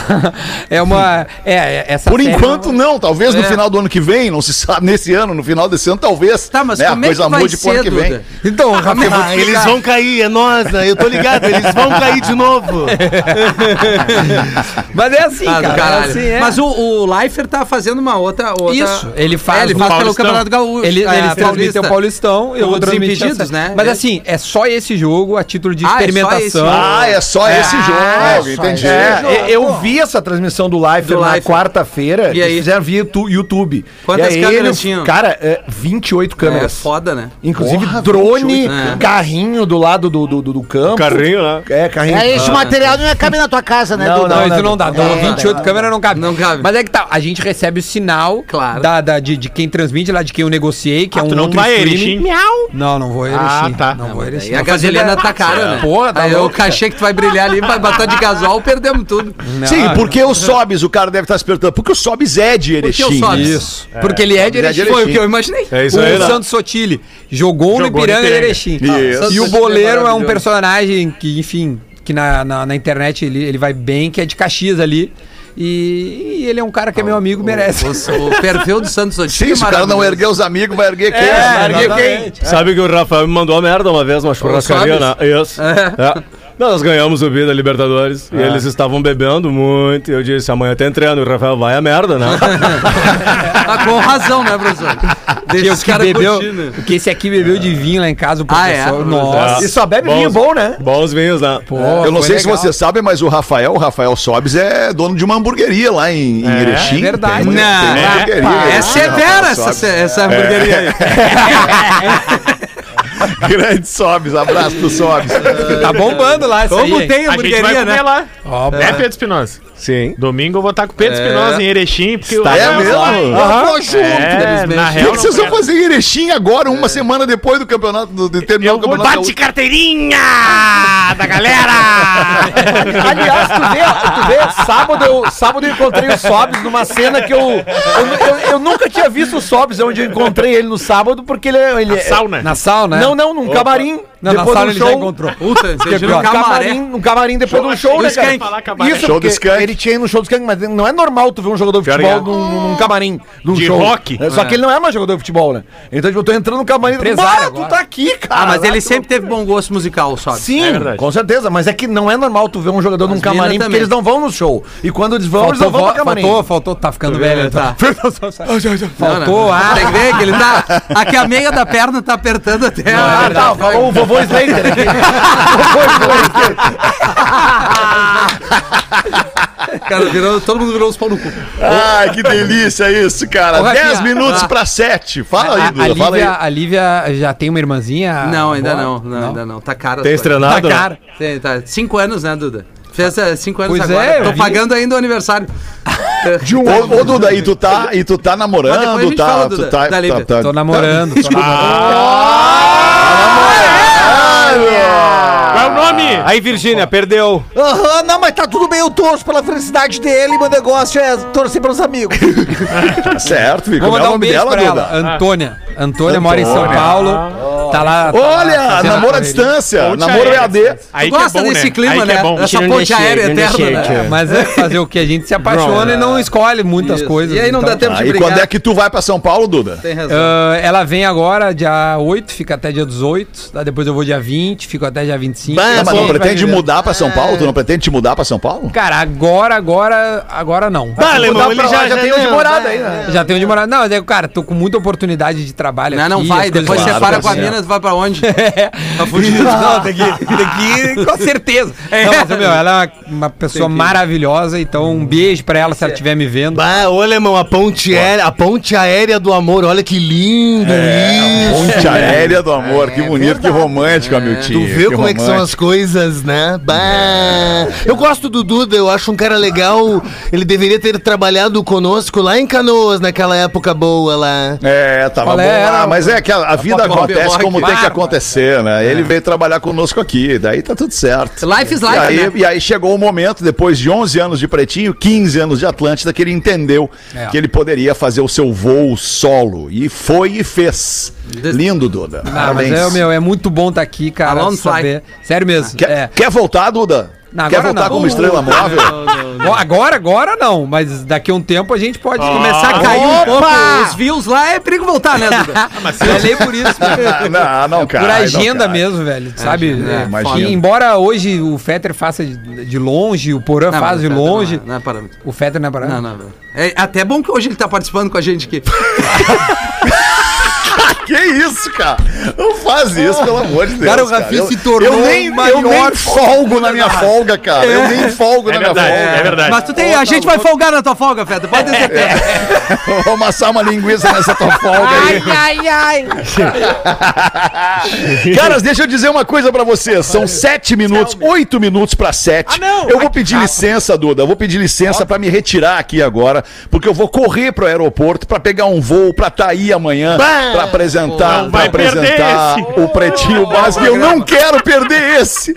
é uma. É, é, essa
Por
série
enquanto,
é
não. Talvez no
É.
final do ano que vem, não se sabe, nesse ano, no final desse ano, talvez.
Tá, mas
né,
como é que vai
mude pro ano que vem.
Então, Rafa,
Ah, eles vão cair, é nós, né? Eu tô ligado, eles vão cair de novo.
Mas é assim,
Ah,
cara. É assim, é.
Mas o, o Leifert tá fazendo uma outra. outra...
Isso, ele faz
É, ele faz pelo. Campeonato Gaúcho.
Ele,
é,
eles transmitem
Paulista.
o Paulistão,
os
transmitir
impedidos, né?
Mas
É.
assim, é só esse jogo a título de
Ah, é
experimentação.
esse.
Ah, é só esse jogo, entendi.
É, eu, vi essa transmissão do
Do
na
Leifert.
quarta-feira.
E aí?
Eles fizeram via tu- YouTube.
Quantas
E aí
câmeras tinham?
Cara, é, 28
É
câmeras.
foda, né?
Inclusive
Porra,
drone,
28
câmeras.
carrinho do lado do, campo.
Carrinho, né?
É, carrinho.
É, esse material não ia caber na tua casa, né,
Não,
Duda?
Não,
não,
isso não dá. Então,
É,
28 câmeras não cabe.
Não cabe.
Mas é que tá, a gente recebe o sinal
Claro.
da, da- de, de quem transmite lá, de quem eu negociei, que é
Ah,
um
tu não
outro
vai,
streaming.
Erechim?
Não, não vou Erechim.
Ah, tá.
Não vou Erechim.
E a gasolina tá cara, né?
Porra, tá
Aí o
louco.
cachê que tu vai brilhar ali, vai bater de gasol, perdemos tudo.
Não,
Sim, porque o Sobis, o cara deve estar se perguntando, porque o Sobis é de
Porque
Erechim.
o Sobis-
Isso. Porque ele é de
é de
Erechim.
Foi o que eu imaginei.
É isso
o
aí, né?
Santos Sotile jogou, no Ipiranga
Ipiranga.
Erechim.
Isso.
E o Boleiro
Sotile
é um personagem que, enfim, que na, na, na internet ele, ele vai bem, que é de Caxias ali. E, e ele é um cara que é meu amigo, merece.
O, o perfil do Santos Otílio
Sim, se o cara não erguer os amigos, vai erguer quem?
É,
Vai erguer
exatamente.
Sabe que o Rafael me mandou a merda uma vez, uma churrascaria, né? Isso. É. Nós ganhamos o Vida Libertadores e eles estavam bebendo muito. E eu disse: amanhã tem treino. E o Rafael vai a merda, né?
Ah, com razão, né, professor? Deixa
o
os
que
caras
bebeu, porque esse aqui bebeu de vinho lá em casa, o
Ah, é?
professor. Nossa.
E só bebe
Bons-
vinho bom, né?
Bons vinhos, né?
Pô,
Eu não sei se
legal.
vocês sabem, mas o Rafael, o Rafael Sobis é dono de uma hamburgueria lá em, em Erechim.
é verdade.
Tem uma-
Não.
tem uma
É, É severa essa, essa hamburgueria aí.
Grande Sobis, abraço pro Sobis.
Tá bombando lá isso
Como
aí,
tem
A
hamburgueria, né?
lá.
Ó,
É, Pedro Espinosa?
Sim.
Domingo eu vou estar com o Pedro
É.
Espinosa em Erechim, porque o
É
Rafael
mesmo? Aham.
Tô junto.
É, na
O que,
real,
vocês vão fazer em Erechim agora, uma semana depois do campeonato, do, de terminar
Eu
o campeonato?
bate carteirinha da galera!
Aliás, tu vê, tu vê, sábado eu, sábado eu encontrei o Sobs numa cena que eu eu, eu, eu nunca tinha visto o Sobs, onde eu encontrei ele no sábado, porque ele, é- ele é-
Sauna.
Na sauna?
Não, não, num camarim.
Não, na
depois
sauna
do
ele já
show.
encontrou.
Puta, você no
pior.
Camarim, num camarim depois do show, né, cara?
Falar.
Isso,
Show do Skank.
Ele tinha ido no show do Skank, mas não é normal tu ver um jogador de
Pior
futebol
que
num, num- num camarim, num
De
show.
rock?
É, Só que ele não é mais jogador de futebol, né? Então, tipo, eu tô entrando no camarim e tu tá aqui, cara.
Ah, mas ele sempre teve bom gosto musical, só.
Sim,
É
com certeza, mas é que não é normal tu ver um jogador num camarim, porque eles não vão no show. E quando eles vão, eles não vão pra camarim.
faltou, faltou, tá ficando velho. então.
Tá.
Faltou, ah.
Tem que ver que ele tá. Aqui a meia da perna tá apertando até.
Ah, tá, falou o vovô Slater vovô Slater.
Cara, virou, todo mundo virou os pau no cu.
Ai, que delícia isso, cara.
Ô, Rafinha,
10 minutos
ah.
pra 7. Fala aí,
A, a,
Duda, fala aí.
Lívia, a Lívia já tem uma irmãzinha?
Não, ainda
Boa?
não, não, ainda não. Tá caro.
Tem estrenado?
Tá cara.
Tem, tá. Cinco anos, né, Duda? Fez é, cinco anos
Pois
agora.
é, eu
Tô
vi.
pagando ainda o aniversário.
Ô, ô, Duda, e tu tá, e tu tá
Mas depois a
namorando,
gente
tá,
fala,
tu
Duda,
tá,
da Lívia.
tá, tá,
Tô namorando. Tô namorando.
Qual é o nome?
Aí, Virgínia, perdeu.
Aham, não, mas tá tudo bem, eu torço pela felicidade dele, meu negócio é torcer pelos amigos.
tá certo, Vico.
Vou
Como é
mandar
o
um
nome
beijo
dela,
pra
Duda?
ela. Antônia. Antônia mora em São. Paulo. Tá lá. tá lá
Olha,
fazendo
namoro à
correria.
distância,
Ponte
namoro
aérea.
EAD.
Aí
Tu
que é
gosta
bom,
desse
né?
clima,
Aí que
né?
é bom.
Essa
Não
ponte
deixei,
aérea
não
eterna,
deixei,
né?
Mas é fazer o que? A gente se apaixona e não escolhe muitas
Isso.
coisas.
E aí não
então-
dá tempo
Ah,
de
e
brigar.
quando é que tu vai pra São Paulo, Duda?
Tem razão.
Ah, ela vem agora, dia 8, fica até dia 18. Tá? Depois eu vou dia 20, fico até dia 25.
Não,
Assim
mas não pretende mudar pra São Paulo? Tu não pretende te mudar pra São Paulo?
Cara, agora, agora, agora não.
Bah, alemão, ele já,
já tem onde morar daí, né?
Já tenho de morar. Não, mas é, cara, tô com muita oportunidade de trabalho
Não, não
aqui,
vai.
as coisas
Depois você para com a
acontecendo.
mina? Tu vai pra onde?
Tá fugindo. Não, tem que, tem que ir com certeza. Não, mas, meu, ela é uma, uma pessoa maravilhosa, então um beijo pra ela se ela estiver me vendo.
Bah, ô alemão, a ponte, aérea, a ponte aérea do amor, olha que lindo
É,
isso.
Ponte aérea do amor, que bonito, que romântico, Hamilton.
Tu viu como é que são as coisas, né? Bah. Eu gosto do Duda, eu acho um cara legal. Ele deveria ter trabalhado conosco lá em Canoas, naquela época boa lá.
É, tava
Qual
bom
é?
lá,
Era
mas é que a, a vida acontece como tem que acontecer, né? Ele veio trabalhar conosco aqui, daí tá tudo certo.
Life is
E
life,
aí,
né?
e aí chegou o momento, depois de 11 anos de Pretinho, 15 anos de Atlântida, que ele entendeu
É.
que ele poderia fazer o seu voo solo. E foi e fez. Lindo, Duda.
Ah, mas é, meu, é muito bom estar aqui, cara.
Fly.
saber. Sério mesmo.
Quer,
é.
quer voltar, Duda?
Não,
quer voltar
não.
como estrela móvel?
Ó, Agora, agora não, mas daqui a um tempo a gente pode
Começar a cair um pouco os views lá, é perigo voltar, né, Duda?
É nem por isso.
não, não, cara.
por agenda mesmo, velho, sabe?
é,
É,
imagina.
e embora hoje o Fetter faça de, de longe, o Porã
Não,
faz de longe,
Não, é- não é parâmetro.
o Fetter não é para
Não, não, não. É até bom que hoje ele tá participando com a gente aqui.
Que isso, cara? Não faz isso, pelo amor de Deus.
Cara, o Rafinha
Eu-
se tornou
eu nem,
o
eu
maior
nem folgo na minha folga, cara. Eu nem folgo na minha folga.
É verdade.
Mas tu tem, a gente vai folgar na tua folga, Feta, pode ter certeza.
Vou amassar uma linguiça nessa tua folga aí.
ai, ai.
Caras, deixa eu dizer uma coisa pra vocês. São sete minutos, oito minutos pra sete. Eu vou pedir licença, Duda. Eu vou pedir licença pra me retirar aqui agora, porque eu vou correr pro aeroporto pra pegar um voo pra tá aí amanhã pra apresentar, pra apresentar o Pretinho Básico. E eu não quero perder esse.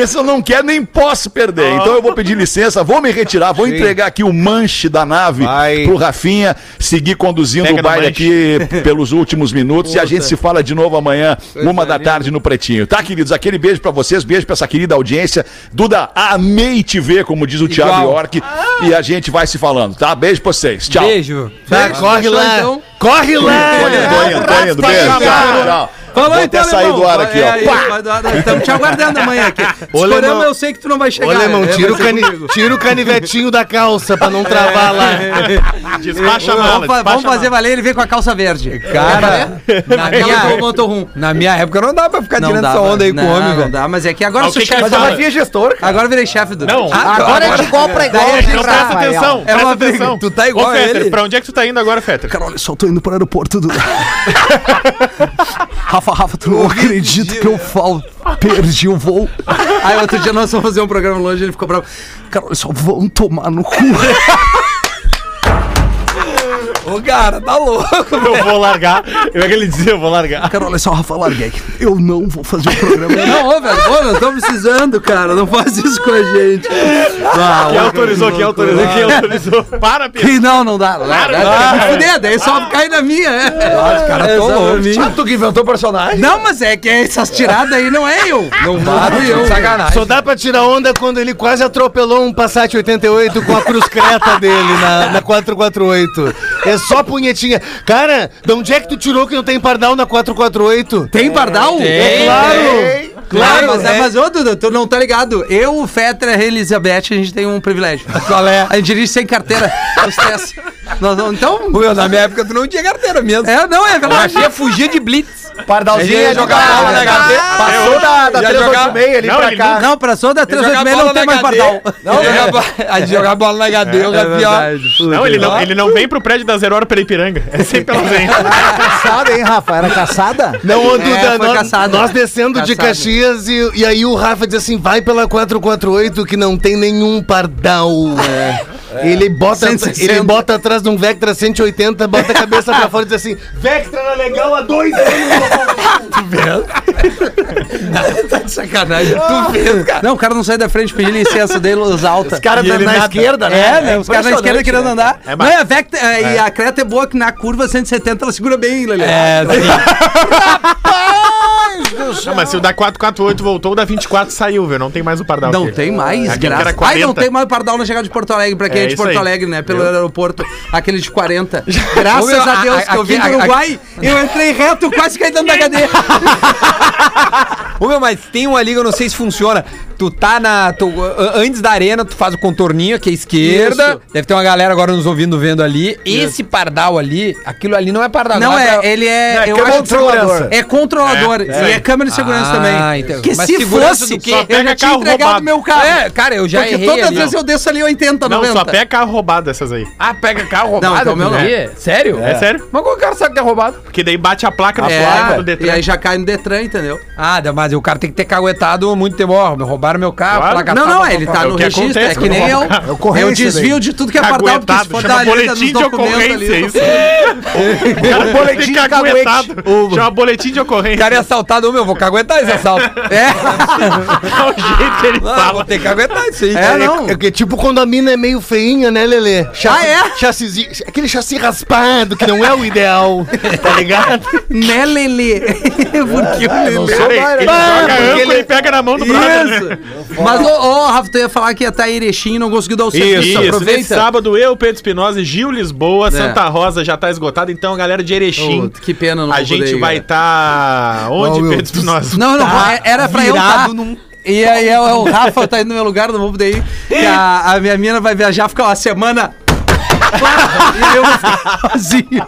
Esse eu não quero nem posso perder. Então eu vou pedir licença, vou me retirar, vou entregar aqui o manche da nave
Vai.
pro Rafinha seguir conduzindo
Pega
o baile aqui pelos últimos minutos e a gente se fala de novo amanhã, uma da tarde no Pretinho. Tá, queridos? Aquele beijo pra vocês, beijo pra essa querida audiência. Duda, amei te ver, como diz o Thiago
Igual.
York. E a gente vai se falando, tá? Beijo pra vocês. Tchau.
Beijo.
Tá, corre lá.
então.
Corre lá.
Tô indo, indo, tô indo. Beijo. Tchau, tchau.
Falou
Vou
então,
até sair do ar aqui,
É,
ó.
do ar, Estamos te aguardando amanhã aqui.
Ô,
eu sei que tu não vai chegar.
Ô, alemão,
é,
tira o, cani... tira o canivetinho da calça pra não travar lá.
Despacha a mala.
Vamos, vamos fazer valer, ele vem com a calça verde.
Cara, na minha, na minha época não dá pra ficar
Não
tirando
dá,
essa onda aí
não,
com o homem,
Não
velho.
dá, mas é que agora
o
sou chefe.
fala?
Rafinha é gestor, cara.
Agora virei chefe do.
Não,
Agora é de igual pra igual.
Não,
Rafael.
presta atenção.
É uma
presta atenção.
Tu tá igual
Ô,
a
Fetter,
ele.
pra onde é que tu tá indo agora, Fetter?
Cara, olha só, tô indo pro aeroporto do. Rafa, Rafa, tu não acredita que eu falo. Perdi o voo.
Aí outro dia nós fomos fazer um programa longe ele ficou bravo.
Cara, só, vão tomar no cu.
Ô, cara, tá louco.
Eu vou largar. Eu é que ele dizia, eu vou largar.
Cara, olha só, Rafa, larguei. Eu não vou fazer o programa.
Não, ô, velho, ô, nós estamos precisando, cara. Não faz isso com a gente. Ah,
Quem autorizou? Quem autorizou? Quem autorizou?
Para, Pedro.
Que não, não dá. Não dá, dá, Me fuder, daí só cai na minha, é. Os
caras tão loucos.
Ah, tu que inventou o personagem?
Não, mas é que essas tiradas aí não é eu. Não fui eu.
sacanagem.
Só dá pra tirar onda quando ele quase atropelou um Passat 88 com a cruz creta dele na, na 448. É só punhetinha. Cara, de onde é que tu tirou que não tem pardal na 448?
Tem pardal?
Tem,
é claro.
tem.
Claro, mas,
é.
mas ô, Duda, tu não tá ligado. Eu, o Fetter e a Elizabeth, a gente tem um privilégio.
Qual é?
A gente dirige sem carteira. Os três. Nós então.
Meu, na minha época tu não tinha carteira mesmo.
É, não, é
Eu
verdade.
achei fugir de blitz.
Pardalzinho jogar bola na HD. Passou da, da 386 ali
Não,
pra
ele
cá.
Não, pra só da
Ia
386 não tem mais pardal.
Não, a de jogar bola na HD, o Gabriel.
Não, ele não, ele não vem pro prédio da Zero Hora pela Ipiranga. É sempre ela vem.
Caçada, hein, Rafa? Era caçada?
Não, Duda,
É,
nós, descendo de. Caxias e, e aí o Rafa diz assim: vai pela 448 que não tem nenhum pardal. Ele, bota,
160.
ele bota atrás de um Vectra 180, bota a cabeça pra fora e diz assim: Vectra era legal há dois anos.
Tá de sacanagem. Tu vês, cara.
Não, o cara não sai da frente pedir licença dele, luz alta.
Os caras na,
nada.
esquerda, né?
É, né? Os caras na esquerda querendo
né?
andar.
É,
não, é, a Vectra, é, e a Creta é boa que na curva 170 ela segura bem, Lelê.
É, sim.
Deus.
Não, mas se o da 448 voltou, o da 24 saiu, velho. Não tem mais o Pardal.
Não
aquele.
tem mais,
Aquele que era
graças. Ai, não
40.
tem mais o Pardal na chegada de Porto Alegre, pra quem é,
É
de
isso
Porto
aí.
Alegre, né? Pelo
Eu-
aeroporto, aquele de 40. Graças
meu,
a Deus
a-
que eu vim do
aqui- a-
Uruguai, eu entrei reto, quase caí dentro da cadeia.
Ô meu, mas tem uma liga, eu não sei se funciona. Tu tá na. tu- antes da arena, tu faz o contorninho, que é a esquerda.
Isso.
Deve ter uma galera agora nos ouvindo vendo ali. Esse pardal ali, aquilo ali não é pardal.
Não,
é.
é, ele é. eu
câmera
acho
de segurança.
É controlador.
É,
e é câmera de segurança
Ah,
também.
então.
Que
Mas
se
segurança
fosse,
do quê?
eu
Só pega
já tinha
carro
entregado
roubado.
meu carro.
É, cara, eu já
Porque
errei
todas as vezes eu desço ali 80,
Não,
90.
só pega carro roubado essas aí.
Ah, pega carro
Não,
roubado.
então o meu não.
ali? Sério?
É sério?
Mas como o cara sabe que é roubado?
Porque daí bate a placa no
É,
placa do
e
Detran.
aí já cai no Detran, entendeu?
Ah, mas o cara tem que ter caguetado muito tempo. Ó, me roubaram meu carro,
Claro.
placa
Não, não,
tal,
ele tá.
É
no
o que
registro, é que nem eu.
o
É
É o
ocorrência
desvio de tudo que é pardal, porque se for dar
boletim de
documentos
ocorrência,
ali.
isso.
Um boletim de
caguetado. Chama boletim de
O
ocorrência.
cara é assaltado, ô, meu, vou caguetar esse assalto.
É,
É o jeito que ele
Não,
fala.
vou ter que aguentar isso aí.
é, não.
É que tipo quando a mina é meio feinha, né, Lelê?
Ah, é?
Chassizinho, aquele chassi raspado, que não é o ideal, tá ligado?
Né, Lelê? Porque o Lelê...
Ele
Ah,
joga
porque
âncora
ele-
e pega na mão do brother, né?
Mas, ô, ô, Rafa, tu ia falar que ia estar em Erechim e não conseguiu dar o serviço.
Isso, nesse
aproveita.
sábado eu, Pedro Espinosa e Gil Lisboa,
É.
Santa Rosa já tá esgotado, então galera de Erechim,
Ô, que pena não
a gente vai estar onde,
Não,
Pedro Espinosa?
Não, não,
Tá
é- era pra eu estar.
num-
E aí é o Rafa tá indo no meu lugar, não vou poder ir. Que a, a minha mina vai viajar, ficar uma semana. e eu vou ficar sozinho.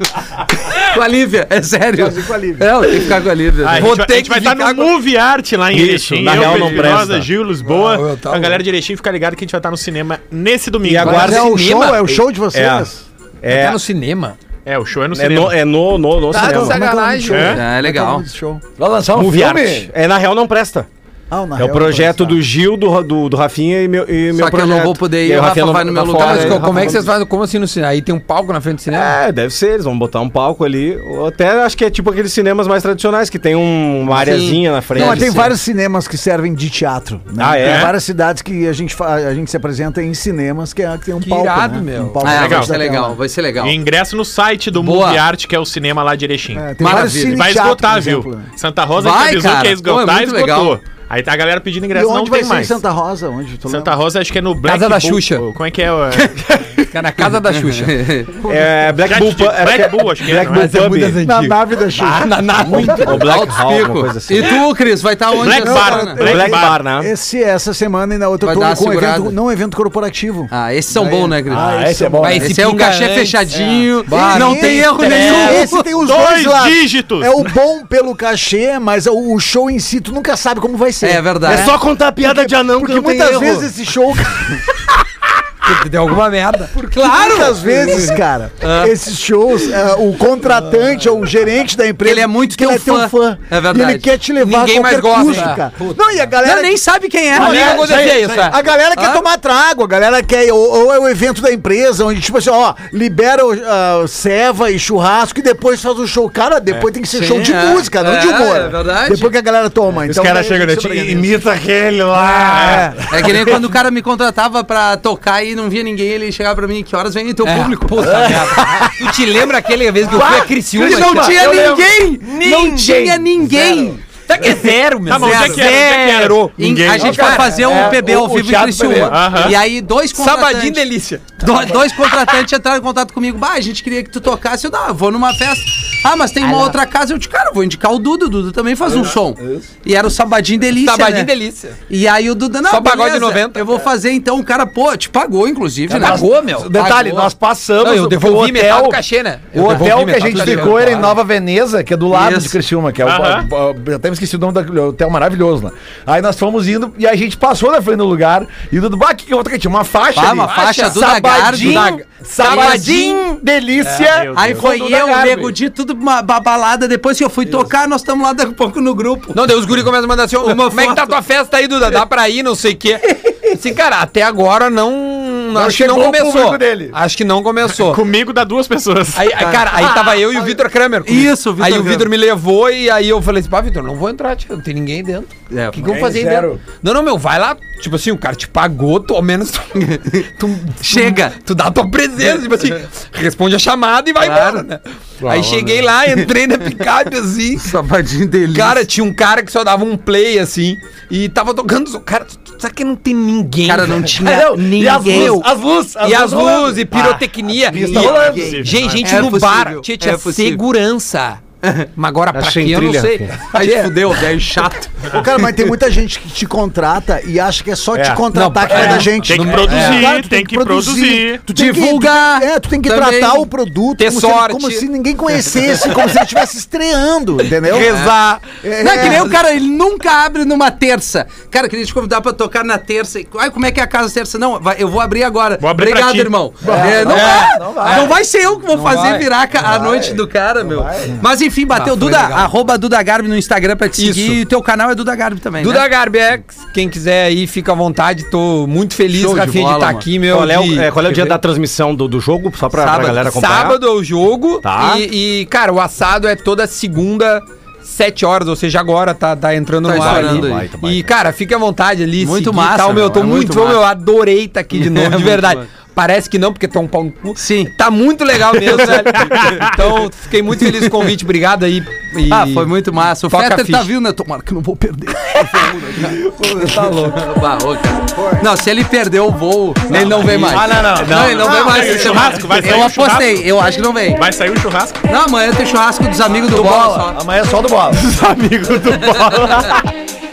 Com a Lívia, é sério.
Sozinho com a Lívia.
É, eu tenho que ficar com a Lívia.
Ah, a
Vou
gente vai,
ter
a gente vai estar
ficar
no
com-
Movie Art lá em
Isso,
Erechim.
na
eu,
real não presta.
Gil Lisboa.
Ah, eu tava-
a galera de Erechim fica ligado que a gente vai estar no cinema nesse domingo.
E agora-
Mas é o show, é o show de vocês.
É,
Tá no cinema.
É, o show é no
é
cinema.
no, é no, no, no
Tá
cinema.
de sacanagem.
É?
É, legal.
Show. Vai lançar um
Movie
filme?
Art. É, na real não presta.
Ah,
É o
real,
projeto do Gil, do, do, do Rafinha e meu, e meu
Só que eu
projeto.
não vou poder ir,
E
o Rafa vai no meu
tá
lugar,
fora,
Mas
aí
co-
o
como é que vocês fazem? Como assim no cinema? Aí tem um palco na frente do cinema?
É, deve ser, eles vão botar um palco ali. Até acho que é tipo aqueles cinemas mais tradicionais, que tem um- uma areazinha na frente.
Não, mas tem
assim.
vários cinemas que servem de teatro. Né?
Ah, é?
Tem várias cidades que a gente, a gente se apresenta em cinemas que, é, que tem um
Que
palco.
irado,
né?
meu.
Um palco
É,
na
vai ser legal, vai ser legal.
E ingresso no site do
Boa.
Movie Art, que é o cinema lá de Erechim.
É, tem
Maravilha.
Vai esgotar, viu?
né?
Santa Rosa
Vai,
avisou
cara.
que ia
é
esgotar, esgotou. Aí tá a galera pedindo
E
ingresso, não
onde vai
tem
ser em
mais.
Santa Rosa? Onde? Tu
Santa
lembra?
Rosa, acho que é no Black
Casa da
Bull-
Xuxa.
Como é que é? o-
Fica na casa da Xuxa.
É Black Bull.
Black Bull, acho que é,
Black
não é?
Bull Pub.
Na nave da Xuxa.
na nave.
Ou Black Hall, alguma coisa assim.
E tu, Cris, vai estar onde?
Black Bar? Black
Black
Bar.
Né?
Esse, essa semana e na outra
Vai
eu tô com um evento, não evento corporativo.
Ah, esses são bons, né, Cris?
Ah, esse é bom.
Mas esse
é o cachê fechadinho, não tem erro nenhum.
Esse tem os
Dois dígitos.
É o bom pelo cachê, mas o, o show em si tu nunca sabe como vai ser.
É verdade.
É só contar piada de anão que
Porque
tem
muitas
erro.
vezes esse show.
Deu alguma merda.
Claro! Muitas vezes, cara, esses shows, é, o contratante ou o gerente da empresa.
Ele é muito
que
teu
ele é teu
fã.
fã.
É verdade.
Ele quer te levar
Ninguém
a qualquer
mais gosta.
custo, cara. Não, e a galera.
Ela nem sabe quem é.
Isso, é.
A galera quer
Hã?
tomar trago, a galera quer. Ou, ou é o evento da empresa, onde, tipo assim, ó, libera o, ah, ceva e churrasco e depois faz o show. Cara, depois tem que ser
Sim,
show de
é.
música, não de
É,
humor.
é verdade.
Depois que a galera toma.
Os
Então,
caras
daí
chegam. Imita aquele lá.
É.
É que nem quando o cara me contratava pra tocar e não via ninguém, ele chegava pra mim, que horas vem teu público?
Puta merda. Tu te lembra aquele vez que eu fui a Criciúma?
não
cara?
tinha
Eu lembro.
ninguém! Não tinha ninguém!
Tá que é zero, meu.
Tá, mas onde é que era? Onde é que era?
Zero.
Em-
Ninguém.
A gente vai fazer um
é,
PB ao vivo em Criciúma. E aí, dois contratantes...
Sabadinho delícia.
Do- dois contratantes entraram em contato comigo. Bah, a gente queria que tu tocasse. Eu, não, vou numa festa. Ah, mas tem uma outra casa. Eu disse, cara, eu vou indicar o Duda. O Duda também faz um som. E era o Sabadinho Delícia,
Sabadinho
né?
delícia.
E aí o Duda, não,
Só pagode
beleza,
90.
Eu vou fazer, então. O cara, pô, te pagou, inclusive, né?
Pagou, meu.
Detalhe,
Pagou.
nós passamos.
Não, eu
o-
devolvi
o
metade do
hotel-
cachê, né?
O
Eu devolvi
hotel que a
metade
gente
do cachê.
ficou era em. Nova Veneza, que é do lado
Isso.
de Criciúma, que é o.
Aham.
Eu até me esqueci o nome daquele hotel maravilhoso lá. Aí nós fomos indo e a gente passou na frente do lugar e o Dudu, bah, que que eu vou tocar? Tinha uma faixa.
Ah,
ali.
uma faixa do
Sabadinho, Sabadinho, delícia.
meu
Aí
Deus.
foi eu, o. Nego Di, tudo uma babalada. Depois que eu fui tocar, nós estamos lá daqui a pouco no grupo.
Não, daí os guri começam a mandar assim, ô,
Uma
como é que tá tua festa aí, Duda? Dá pra ir, não sei o quê. Assim, cara, até agora não... acho que não
o
começou. Acho que não começou.
Comigo dá duas pessoas.
Aí, aí, cara, aí tava eu e o Vitor Kramer. comigo.
Isso, o Vitor
Aí o
Kramer.
Vitor me levou e aí eu falei assim, pá, Vitor, não vou entrar, tio, não tem ninguém dentro.
É,
O que, que eu vou
ninguém,
fazer aí
zero.
dentro? Não, não, meu, vai lá. Tipo assim, o cara te pagou, tu, ao menos tu, tu-
Chega.
Tu, dá a tua presença, tipo assim, responde a chamada e vai
Claro.
embora, né? Aí cheguei lá, entrei na picape assim.
Sabadinho delícia.
Cara, tinha um cara que só dava um play assim. E tava tocando. Cara, sabe que não tem ninguém?
Cara, não tinha ninguém.
E as luzes, as luzes,
E as luzes, e pirotecnia.
pista
E-
rolando.
Gente, gente
É
no
possível,
bar. Tinha, tinha
é
segurança. Mas agora, pra quê, eu não sei.
Aí fudeu, velho chato.
Ô, cara, mas tem muita gente que te contrata e acha que é só te
É.
contratar que vai da gente.
Tem que
Não-
produzir,
Cara, tu
tem que produzir.
Tu tem que-
Divulgar
tu tem que- é, tu tem que
também.
tratar o produto
Ter
como,
sorte.
Se, como se ninguém conhecesse, como se ele estivesse estreando, entendeu?
Rezar.
É,
Não, é que nem o cara, ele nunca abre numa terça. Cara, queria te convidar pra tocar na terça. Ai, como é que é a casa terça? Não, vai- eu vou abrir agora.
Vou abrir
Obrigado, irmão. É, não, vai, não, vai. ser eu que vou fazer
vai.
virar ca- a noite do cara, meu. Mas enfim, bateu
Ah,
Duda, arroba Duda Garbi no Instagram pra te seguir. E o teu canal é Duda Garbi também,
Duda
né?
Garbex, quem quiser aí, fica à vontade. Tô muito feliz,
Show de
Rafinha, de estar
mano.
aqui, meu.
Qual é, o,
de-
é, qual é o dia da transmissão do, do jogo? Só pra, pra galera acompanhar.
Sábado é o jogo.
Tá.
E, e, cara, o assado é toda segunda, 7 horas, ou seja, agora tá, tá entrando
Tá
no ar ali.
Baita, baita.
E, cara, fique à vontade ali.
Muito
seguir
massa,
Tal, meu,
meu,
tô
é
muito,
muito
bom. Adorei estar aqui de novo, de
muito
verdade. Parece que não, porque tá um pau no cu.
Sim.
Tá muito legal mesmo, velho. Então, fiquei muito feliz com o convite. Obrigado aí. E-
Ah, foi muito massa. O Fetter tá vindo, né? Tomara que eu não vou perder.
Tá louco.
Não, se ele perdeu o voo, ele não vem mais.
Ah, não, não.
Não, ele não, vem mais. semana.
churrasco? Vai sair
eu
o
apostei,
churrasco?
eu acho que não vem.
Vai sair o churrasco?
Não, amanhã tem churrasco dos amigos do, Bola. só.
Amanhã é só do bola.
Amigo do bola.